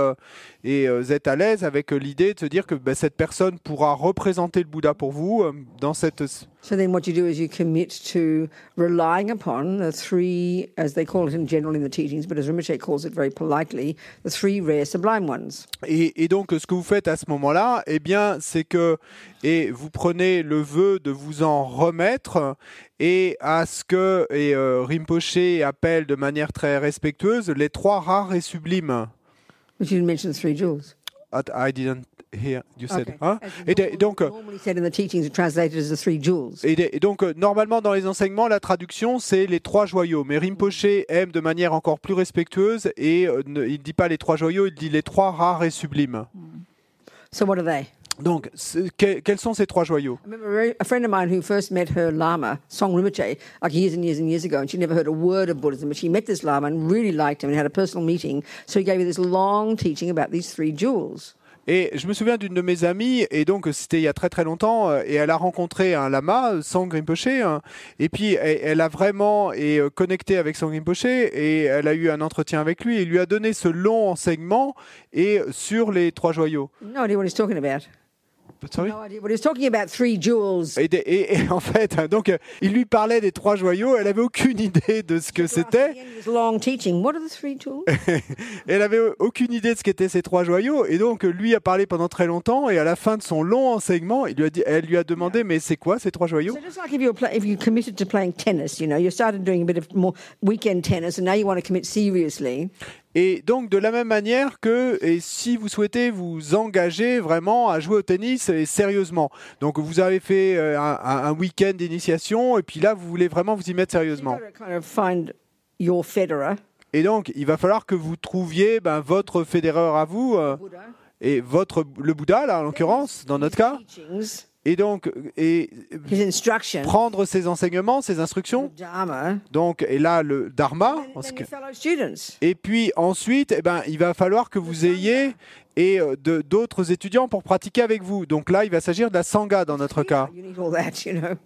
et euh, êtes à l'aise avec euh, l'idée de se dire que ben, cette personne pourra représenter le Bouddha pour vous euh, dans cette so then what you do is you commit to relying upon the three as they call it in general in the teachings but as Rinpoche calls it very politely the three rare sublime ones Et, et donc, ce que vous faites à ce moment-là, eh bien, c'est que et vous prenez le vœu de vous en remettre et à ce que et, euh, Rinpoche appelle de manière très respectueuse les trois rares et sublimes. But you didn't mention the three jewels I didn't hear you said. Okay. hein? Et, normally- donc, normally said in the teachings are translated as the three jewels et, et donc, euh, normalement, dans les enseignements, la traduction, c'est les trois joyaux. Mais Rinpoche aime de manière encore plus respectueuse et euh, ne- il ne dit pas les trois joyaux, il dit les trois rares et sublimes. so what are they? Donc, que- quels sont ces trois joyaux? A, friend of mine who first met her Lama, Song Rinpoche, like years and years and years ago, and she'd never heard a word of Buddhism, but she met this Lama and really liked him and had a personal meeting. So he gave her this long teaching about these three jewels. Et je me souviens d'une de mes amies, et donc c'était il y a très très longtemps, euh, et elle a rencontré un lama, Sang Rinpoche, hein, et puis elle, elle a vraiment et, euh, connecté avec Sang Rinpoche, et elle a eu un entretien avec lui, et il lui a donné ce long enseignement et sur les trois joyaux. No idea what he's talking about. Sorry? Et, et- et en fait, donc euh, il lui parlait des trois joyaux, elle avait aucune idée de ce que c'était, elle avait aucune idée de ce qu'étaient ces trois joyaux, et donc lui a parlé pendant très longtemps, et à la fin de son long enseignement, il lui a dit, elle lui a demandé, mais c'est quoi ces trois joyaux? Et donc de la même manière que et si vous souhaitez vous engager vraiment à jouer au tennis et sérieusement, donc vous avez fait euh, un, week-end d'initiation et puis là vous voulez vraiment vous y mettre sérieusement. Et donc il va falloir que vous trouviez ben, votre fédéreur à vous euh, et votre le Bouddha là en l'occurrence dans notre cas. Et donc et prendre ses enseignements, ses instructions. Donc et là le dharma. Et puis ensuite, eh ben, il va falloir que vous ayez et euh, de- d'autres étudiants pour pratiquer avec vous. Donc là, il va s'agir de la sangha dans notre cas.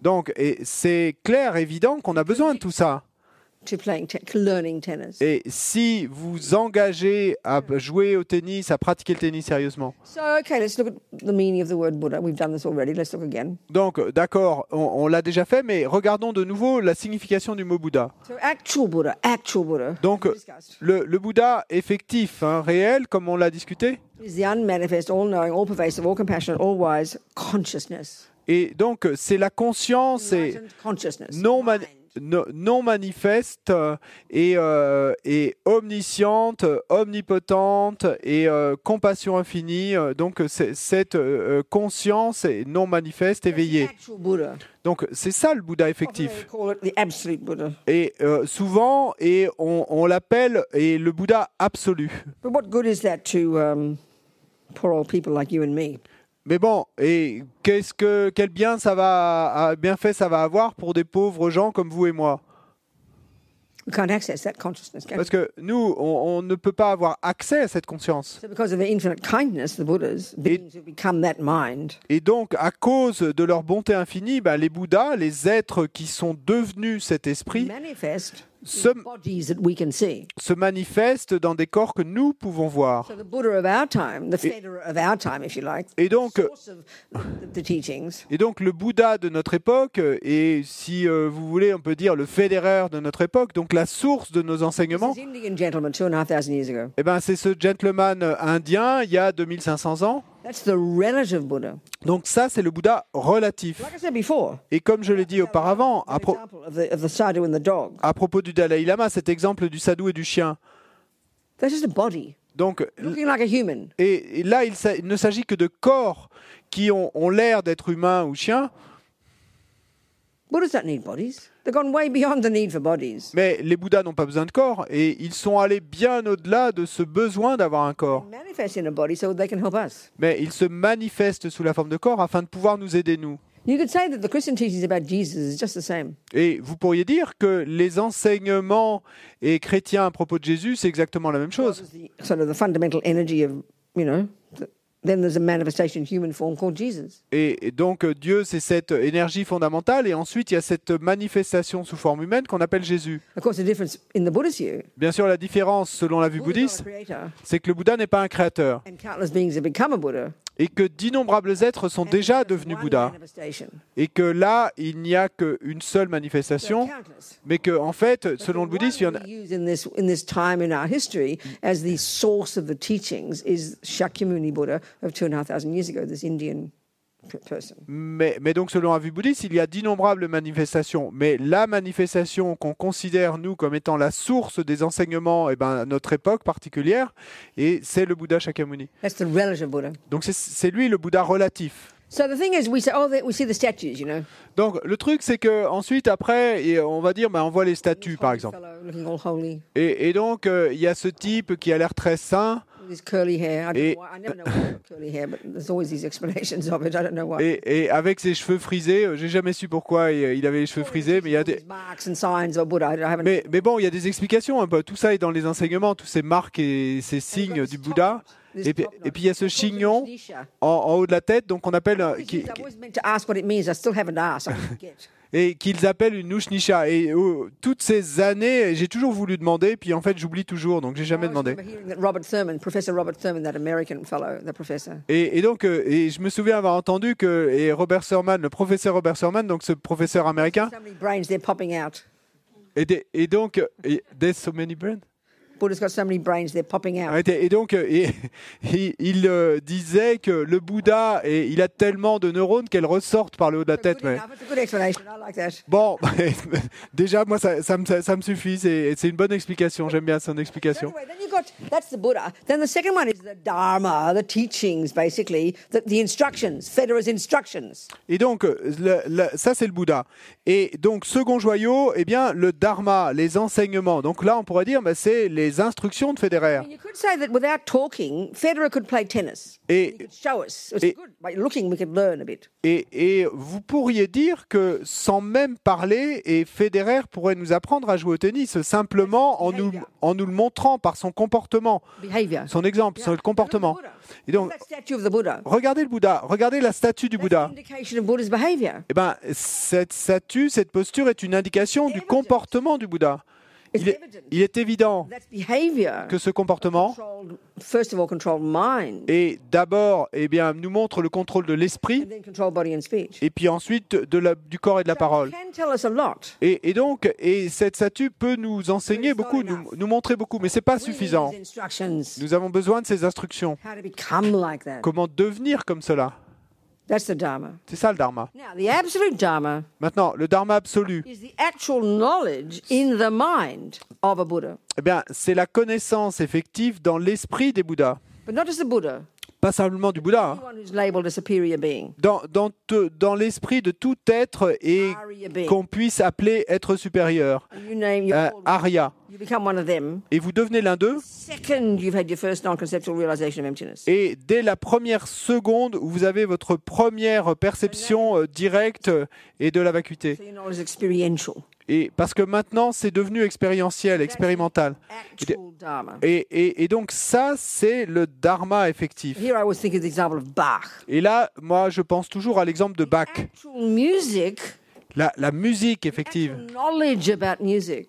Donc, et c'est clair, évident qu'on a besoin de tout ça. To playing, te- learning tennis. Et si vous engagez à jouer au tennis, à pratiquer le tennis sérieusement, So, okay, let's look at the meaning of the word Buddha. We've done this already. Let's look again. donc d'accord, on, on l'a déjà fait, mais regardons de nouveau la signification du mot Bouddha. So, actual Buddha, actual Buddha. Donc le, le Bouddha effectif, hein, réel, comme on l'a discuté, et donc c'est la conscience et non, non manifeste euh, et, euh, et omnisciente, omnipotente et euh, compassion infinie. Donc cette euh, conscience est non manifeste, éveillée. Donc c'est ça le Bouddha effectif. Et souvent, et on, on l'appelle et le Bouddha absolu. Mais bon, et qu'est-ce que quel bien ça va, bienfait ça va avoir pour des pauvres gens comme vous et moi? We can't access that consciousness. Can we? Parce que nous, on, on ne peut pas avoir accès à cette conscience. So, because of their infinite kindness, the Buddhas, beings who become that mind, Et donc, à cause de leur bonté infinie, bah, les Bouddhas, les êtres qui sont devenus cet esprit, se, se manifestent dans des corps que nous pouvons voir. So, the Buddha of our time, the Federer of our time, if you like, Et donc, et donc le Bouddha de notre époque, et si euh, vous voulez, on peut dire le fédéraire de notre époque, donc la source de nos enseignements, eh ben, c'est ce gentleman indien il y a 2500 ans. That's the relative Buddha. Donc ça, c'est le Bouddha relatif. Like I said before, Et comme je l'ai dit auparavant, à, pro- propos du Dalai Lama, cet exemple du sadhu et du chien. That's just a body Donc, looking like a human. et, et là, il ne s'agit que de corps qui ont, ont l'air d'être humains ou chiens, Buddhas don't need bodies. They've gone way beyond the need for bodies. mais les Bouddhas n'ont pas besoin de corps et ils sont allés bien au-delà de ce besoin d'avoir un corps. They manifest in a body so they can help us. Mais ils se manifestent sous la forme de corps afin de pouvoir nous aider, nous. You could say that the Christian teachings about Jesus is just the same. Et vous pourriez dire que les enseignements et chrétiens à propos de Jésus, c'est exactement la même chose. Then there's a manifestation in human form called Jesus. Et, donc euh, Dieu, c'est cette énergie fondamentale, et ensuite il y a cette manifestation sous forme humaine qu'on appelle Jésus. Of course, the difference in the Buddhist view, Bien sûr, la différence selon la vue Buddha bouddhiste, c'est que le Bouddha n'est pas un créateur, and countless beings have become a Buddha. Et que d'innombrables êtres sont déjà devenus Bouddha, et que là, il n'y a qu'une seule manifestation, mais que en fait, selon le bouddhisme, il y en a- Mais, mais donc, selon la vue bouddhiste, il y a d'innombrables manifestations. Mais la manifestation qu'on considère, nous, comme étant la source des enseignements, eh ben, à notre époque particulière, et c'est le Bouddha Shakyamuni. That's the relative Buddha. Donc, c'est- lui le Bouddha relatif. Oh. Donc, le truc, c'est que ensuite, après, et on va dire, ben, on voit les statues, par exemple. Et, et donc, euh, il y a ce type qui a l'air très sain, Et- avec ses cheveux frisés. euh, J'ai jamais su pourquoi il, il avait les cheveux frisés, mais il y a des... These marks and signs of Buddha. I haven't. Mais, mais bon, il y a des explications. un peu. Tout ça est dans les enseignements, tous ces marques et ces signes du Bouddha. Et puis, top et puis il y a ce chignon en, en haut de la tête, donc on appelle euh, qui- et qu'ils appellent une Nushnisha. Et oh, toutes ces années, j'ai toujours voulu demander, puis en fait j'oublie toujours, donc j'ai jamais demandé. Et, et donc, euh, et je me souviens avoir entendu que et Robert Surman, le professeur Robert Surman, donc ce professeur américain, et, des- et donc, there's so many brains. Buddha's got so many brains they're popping out. Et donc, euh, et- et il euh, disait que le Bouddha, et, il a tellement de neurones qu'elles ressortent par le haut de la tête. mais-. Bon, déjà, moi, ça, ça me, ça me suffit. C'est une bonne explication. J'aime bien son So explication. anyway, then you got that's the Buddha. Then the second one is the Dharma, the teachings, basically, the, the instructions, Federer's instructions. Et donc, euh, le- le- ça, c'est le Bouddha. Et donc, second joyau, eh bien, le Dharma, les enseignements. Donc là, on pourrait dire, bah, c'est les instructions de Federer. mean, you could say that without talking, Federer could play tennis. Et, Et- et, et vous pourriez dire que sans même parler, et Federer pourrait nous apprendre à jouer au tennis simplement en nous, en nous le montrant par son comportement, son exemple, son comportement. Et donc, regardez le Bouddha, regardez la statue du Bouddha. behavior. Eh ben, cette statue, cette posture est une indication du comportement du Bouddha. Il est, evident. il est évident que ce comportement est d'abord, eh bien, nous montre le contrôle de l'esprit et puis ensuite de la- du corps et de la parole. Et, et donc, et cette statue peut nous enseigner beaucoup, nous, nous montrer beaucoup, mais c'est pas We need suffisant. Nous avons besoin de ces instructions. Comment devenir comme cela That's the Dharma. C'est ça le dharma. Now, the absolute Dharma Maintenant, le dharma absolu, is the actual knowledge in the mind of a Buddha. eh bien, c'est la connaissance effective dans l'esprit des Bouddhas. But not just the Buddha, Pas simplement du Bouddha. hein. Dans, dans, te- dans l'esprit de tout être et qu'on puisse appeler être supérieur. Euh, Arya. Et vous devenez l'un d'eux. Et dès la première seconde où vous avez votre première perception euh, directe euh, et de la vacuité. Et parce que maintenant, c'est devenu expérientiel, expérimental. Et, et- et donc ça, c'est le dharma effectif. Here I always think of the example of Bach. Et là, moi, je pense toujours à l'exemple de Bach, la, la musique effective.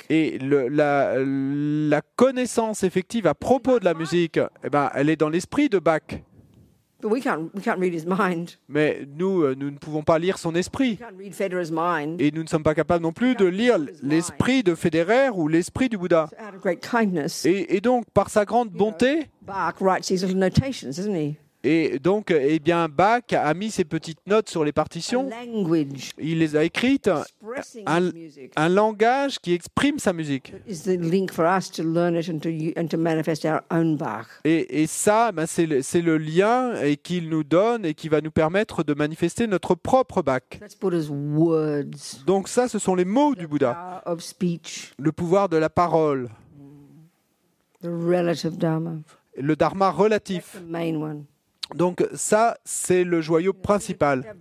Et le- la, la connaissance effective à propos de la musique, eh ben, elle est dans l'esprit de Bach. Mais nous, euh, nous ne pouvons pas lire son We esprit. can't read Federer's mind. Et nous ne sommes pas capables non plus de lire l'esprit de Federer ou l'esprit du Bouddha. Et, et donc, par sa grande bonté, Et donc, eh bien, Bach a mis ses petites notes sur les partitions. Il les a écrites, un, un langage qui exprime sa musique. Et, et ça, ben, c'est le, le lien qu'il nous donne et qui va nous permettre de manifester notre propre Bach. Donc ça, ce sont les mots du The Bouddha. Le pouvoir de la parole, the relative Dharma, le dharma relatif. Donc ça, c'est le joyau principal.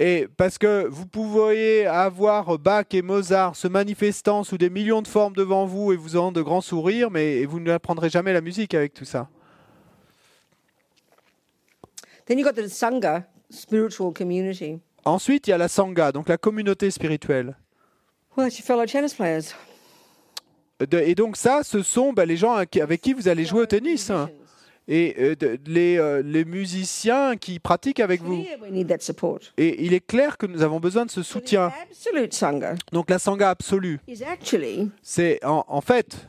Et parce que vous pouvez avoir Bach et Mozart se manifestant sous des millions de formes devant vous et vous ayant de grands sourires, mais vous n'apprendrez jamais la musique avec tout ça. Then you've got the Sangha, spiritual community. Ensuite, il y a la Sangha, donc la communauté spirituelle. Well, it's your fellow tennis players. De- et donc ça, ce sont ben, les gens avec qui vous allez jouer au tennis. hein. Et euh, de- les, euh, les musiciens qui pratiquent avec vous. Et il est clair que nous avons besoin de ce soutien. Donc la Sangha absolue, c'est en, en fait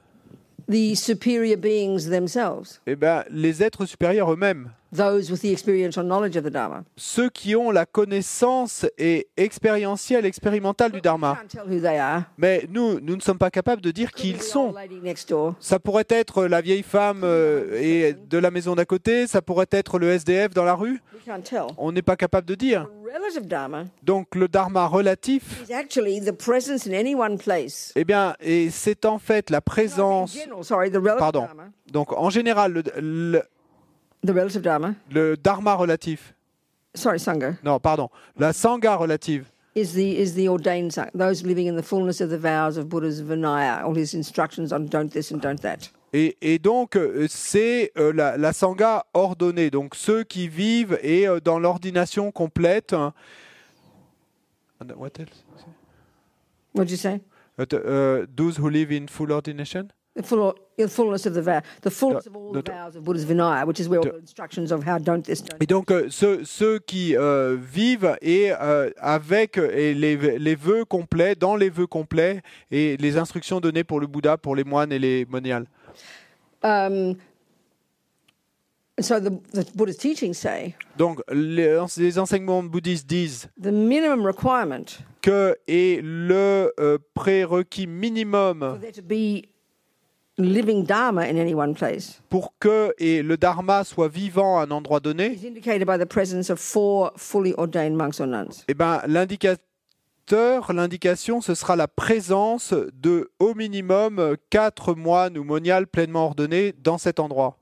the superior beings themselves, eh ben, les êtres supérieurs eux-mêmes. Those with the experiential knowledge of the Dharma. Ceux qui ont la connaissance et expérientielle, expérimentale du Dharma. Mais nous, nous ne sommes pas capables de dire qui ils sont. Ça pourrait être la vieille femme euh, et de la maison d'à côté, ça pourrait être le SDF dans la rue. We can't tell. On n'est pas capable de dire. The relative Dharma Donc le dharma relatif, is actually the presence in any one place. eh bien, et c'est en fait la présence. Pardon. Donc en général, le, le- The relative Dharma. le dharma relatif, Sorry, Sangha. non, pardon, la sangha relative, is the is the ordained Sangha, those living in the fullness of the vows of Buddha's Vinaya, all his instructions on don't this and don't that. et, et donc euh, c'est euh, la, la sangha ordonnée, donc ceux qui vivent et euh, dans l'ordination complète. hein. What else? What'd you say? Uh, uh, those who live in full ordination? The full the fullness of the vow, the fullness The- of all the- the vows of Buddha's Vinaya, which is where all the- the instructions of how don't this, don't Et donc euh, ceux, ceux qui euh, vivent et euh, avec et les, les vœux complets, dans les vœux complets et les instructions données pour le Bouddha, pour les moines et les moniales. Um, so the, the Buddha's teachings say Donc les, les enseignements bouddhistes disent the minimum requirement que est le prérequis for minimum there to be living Dharma in any one place pour que et le dharma soit vivant à un endroit donné. is indicated by the presence of four fully ordained monks or nuns. Eh ben l'indicateur, l'indication, ce sera la présence de au minimum quatre moines ou moniales pleinement ordonnés dans cet endroit.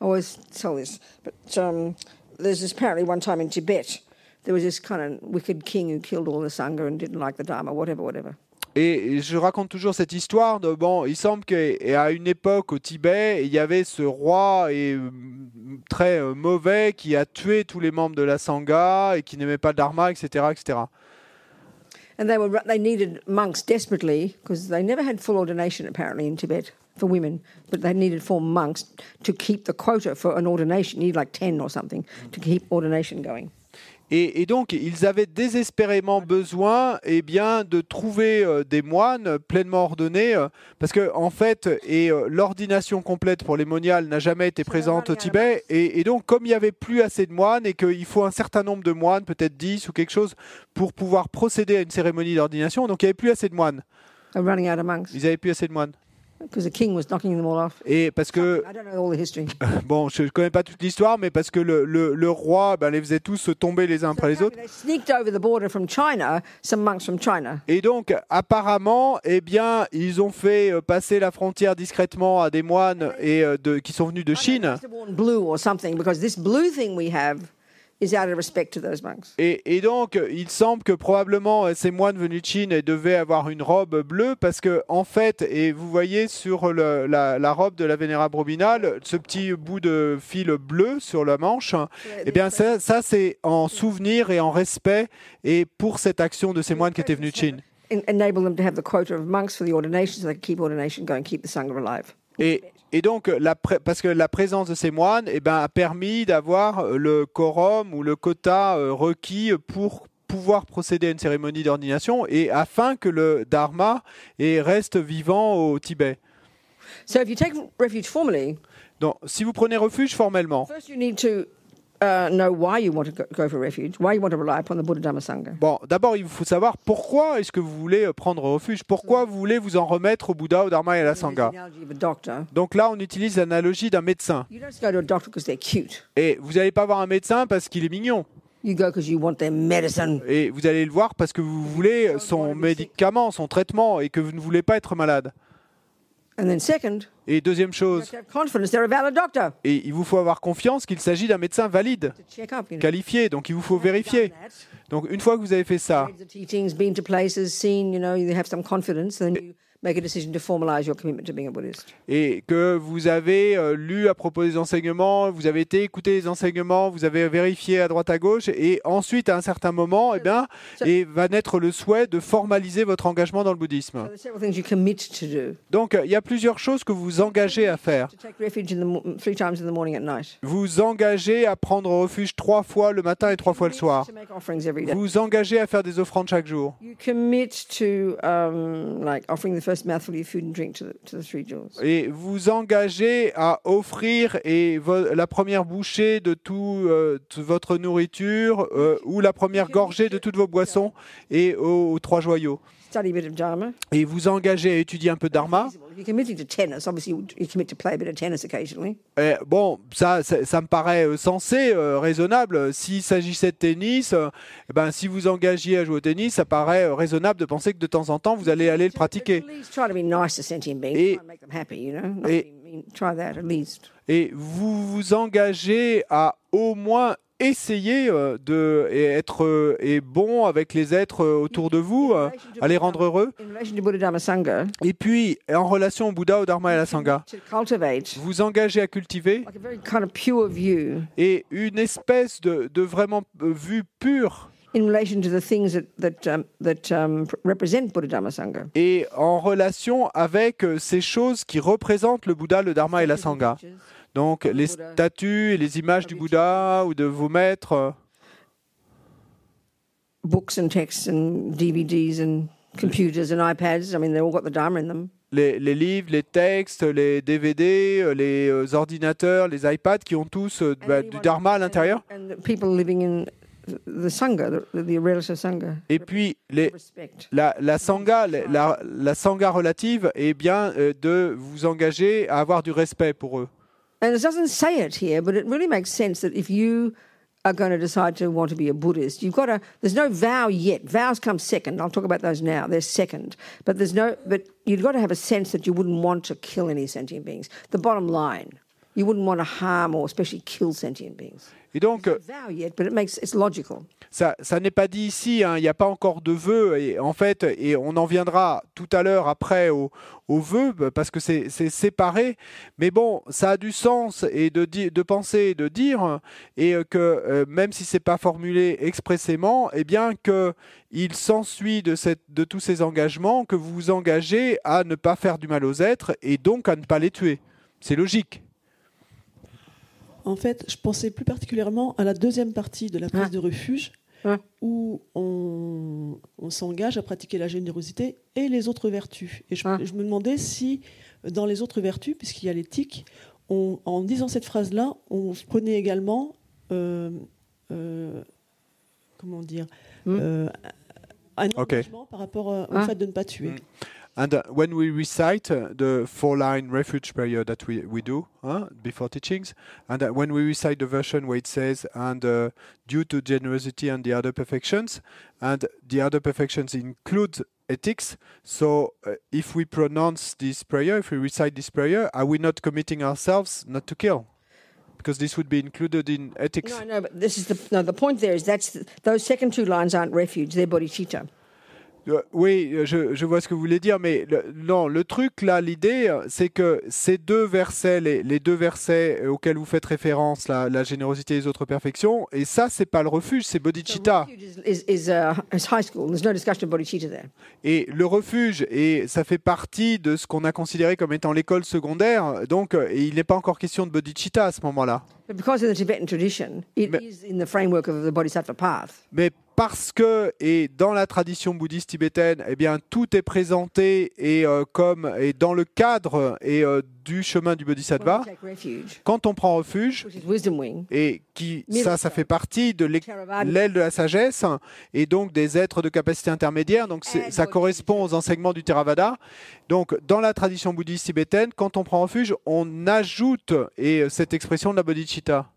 I always tell this, but um, there's this apparently one time in Tibet, there was this kind of wicked king who killed all the Sangha and didn't like the Dharma, whatever, whatever. Et je raconte toujours cette histoire de bon, il semble qu'à une époque au Tibet, il y avait ce roi euh, très euh, mauvais qui a tué tous les membres de la sangha et qui n'aimait pas le dharma, etc., etc. And they were they needed monks desperately because they never had full ordination apparently in Tibet for women, but they needed four monks to keep the quota for an ordination. You need like ten or something to keep ordination going. Et, et donc, ils avaient désespérément besoin eh bien, de trouver euh, des moines pleinement ordonnés, euh, parce que en fait, et euh, l'ordination complète pour les moniales n'a jamais été présente au Tibet, et, et donc comme il n'y avait plus assez de moines, et qu'il faut un certain nombre de moines, peut-être 10 ou quelque chose, pour pouvoir procéder à une cérémonie d'ordination, donc il n'y avait plus assez de moines. They're running out of monks Ils n'avaient plus assez de moines. Because the king was knocking them all off. Et parce que, I don't know all the history. bon, je ne connais pas toute l'histoire, mais parce que le, le- le roi ben, les faisait tous tomber les uns après les autres. They sneaked over the border from China, some monks from China. Et donc, apparemment, eh bien, ils ont fait euh, passer la frontière discrètement à des moines et, euh, de, qui sont venus de They Chine. Et, et donc, il semble que probablement euh, ces moines venus de Chine devaient avoir une robe bleue parce que, en fait, et vous voyez sur le- la, la robe de la Vénérable Robinal, ce petit bout de fil bleu sur la manche, eh bien, ça, ça, c'est en souvenir et en respect et pour cette action de ces moines qui étaient venus de Chine. En- enable them to have the quota of monks for the ordination so they can keep ordination going, keep the Sangha alive. Et, et donc, la parce que la présence de ces moines eh ben, a permis d'avoir le quorum ou le quota euh, requis pour pouvoir procéder à une cérémonie d'ordination et afin que le dharma reste vivant au Tibet. So if you take refuge formally, Donc, si vous prenez refuge formellement, first you need to know why you want to go, go for refuge, why you want to rely upon the Buddha Dhamma Sangha. bon, d'abord, il faut savoir pourquoi est-ce que vous voulez euh, prendre refuge, pourquoi vous voulez vous en remettre au Bouddha, au Dharma et à la Sangha? analogy of a doctor. Donc là, on utilise l'analogie d'un médecin. You don't just go to a doctor because they're cute. Et vous n'allez pas voir un médecin parce qu'il est mignon. You go because you want their medicine. Et vous allez le voir parce que vous voulez son médicament, son traitement, et que vous ne voulez pas être malade. And then second, Et deuxième chose, et il vous faut avoir confiance qu'il s'agit d'un médecin valide, qualifié, donc il vous faut vérifier. Donc une fois que vous avez fait ça, make a decision to formalize your commitment to being a Buddhist. et que vous avez euh, lu à propos des enseignements, vous avez été écouter les enseignements, vous avez vérifié à droite à gauche, et ensuite à un certain moment, eh bien, et va naître le souhait de formaliser votre engagement dans le bouddhisme. there's several things you commit to do. Donc euh, il y a plusieurs choses que vous vous engagez à faire. Vous engagez à prendre refuge trois fois le matin et trois fois le soir. Vous vous engagez à faire des offrandes chaque jour. You commit to um, like offering the first mouthful of your food and drink to the, to the three jewels. Et vous engagez à offrir et la première bouchée de tout, euh, de votre nourriture euh, ou la première gorgée de toutes vos boissons et aux, aux trois joyaux. Study a bit of Dharma. Et vous engagez à étudier un peu dharma. If you're committing to tennis, obviously you, you commit to play a bit of tennis occasionally. Et bon, ça, ça, ça me paraît euh, sensé, euh, raisonnable. S'il s'agissait de tennis, euh, eh ben, si vous engagiez à jouer au tennis, ça paraît euh, raisonnable de penser que de temps en temps, vous allez aller le pratiquer. Et- et- be mean. Try that at least. et vous vous engagez à au moins essayer euh, de et être euh, et bon avec les êtres euh, autour de vous, à les rendre heureux. Et puis, en relation au Bouddha, au Dharma et à la Sangha, vous engagez à cultiver et une espèce de, de vraiment vue pure. Um, um, et en relation avec ces choses qui représentent le Bouddha, le Dharma et la Sangha. Donc les statues et les images du Bouddha ou de vos maîtres. euh, Books and texts and DVDs and computers and iPads. I mean, they all got the Dharma in them. les, les livres, les textes, les DVD, euh, les euh, ordinateurs, les iPads qui ont tous And bah, du dharma à l'intérieur. And, the people living in the Sangha, the, the relative Sangha. Et puis les, la, la sangha, la, la, sangha relative est bien de vous engager à avoir du respect pour eux. And it doesn't say it here, but it really makes sense that if you are going to decide to want to be a Buddhist, you've got to. There's no vow yet. Vows come second. I'll talk about those now. They're second, but there's no. But you've got to have a sense that you wouldn't want to kill any sentient beings. The bottom line, you wouldn't want to harm or especially kill sentient beings. Et donc, logical. ça, ça n'est pas dit ici, hein, il n'y a pas encore de vœux, et en fait, et on en viendra tout à l'heure après au, au vœu, bah, parce que c'est séparé, mais bon, ça a du sens et de, de penser et de dire, et euh, que euh, même si c'est pas formulé expressément, eh bien que il s'ensuit de, cette, de tous ces engagements que vous vous engagez à ne pas faire du mal aux êtres et donc à ne pas les tuer. C'est logique. En fait, je pensais plus particulièrement à la deuxième partie de la prise Ah. de refuge, Ah. où on, on s'engage à pratiquer la générosité et les autres vertus. Et je, Ah. je me demandais si, dans les autres vertus, puisqu'il y a l'éthique, on- en disant cette phrase-là, on prenait également, euh, euh, comment dire, Hmm. euh, un engagement par rapport au Ah. fait de ne pas tuer. Hmm. And uh, when we recite uh, the four-line refuge prayer that we, we do before teachings, and uh, when we recite the version where it says, and due to generosity and the other perfections, and the other perfections include ethics. So uh, if we pronounce this prayer, if we recite this prayer, are we not committing ourselves not to kill? Because this would be included in ethics. No, no, but this is the no. The point there is that's the, those second two lines aren't refuge; they're bodhicitta. Euh, Oui, euh, je, je vois ce que vous voulez dire, mais le- non, le truc là, l'idée, c'est que ces deux versets, les, les deux versets euh, auxquels vous faites référence, la, la générosité et les autres perfections, et ça, c'est pas le refuge, c'est bodhicitta. Et le refuge, et ça fait partie de ce qu'on a considéré comme étant l'école secondaire, donc et il n'est pas encore question de bodhicitta à ce moment-là. But because in the Tibetan tradition, it Mais- is in the framework of the Bodhisattva path. Mais parce que, et dans la tradition bouddhiste tibétaine, eh bien, tout est présenté et euh, comme et dans le cadre et euh, du chemin du bodhisattva. Quand on prend refuge, et qui ça ça fait partie de l'aile de la sagesse et donc des êtres de capacité intermédiaire donc ça correspond aux enseignements du Theravada donc dans la tradition bouddhiste tibétaine quand on prend refuge on ajoute et cette expression de la bodhicitta?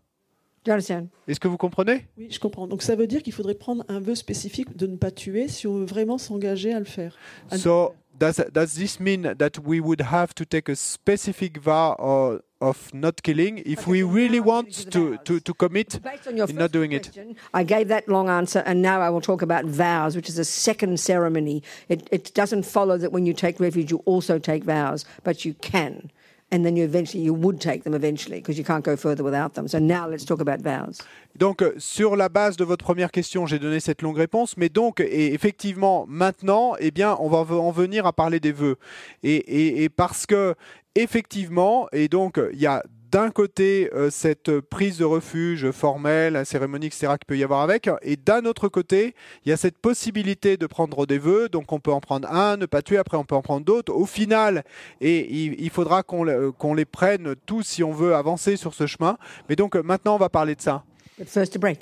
Est-ce que vous comprenez? Oui, je comprends. Donc ça veut dire qu'il faudrait prendre un vœu spécifique de ne pas tuer si on veut vraiment s'engager à le faire. À so does, does this mean that we would have to take a specific vow or, of not killing if we really want to, to, to commit Based on your in not doing it? I gave that long answer, and now I will talk about vows, which is a second ceremony. It, it doesn't follow that when you take refuge, you also take vows, but you can. And then you eventually, you would take them eventually because you can't go further without them. So now let's talk about vows. Donc, euh, sur la base de votre première question, j'ai donné cette longue réponse, mais donc, et effectivement, maintenant, eh bien, on va en venir à parler des vœux. Et, et- et parce que, effectivement, et donc, il y a d'un côté euh, cette prise de refuge formelle, la cérémonie, etc., qu'il peut y avoir avec, et d'un autre côté, il y a cette possibilité de prendre des vœux, donc on peut en prendre un, ne pas tuer, après on peut en prendre d'autres. Au final, et il, il faudra qu'on le- qu'on les prenne tous si on veut avancer sur ce chemin. Mais donc, euh, maintenant, on va parler de ça. But first, a break.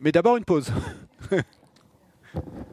Mais d'abord une pause.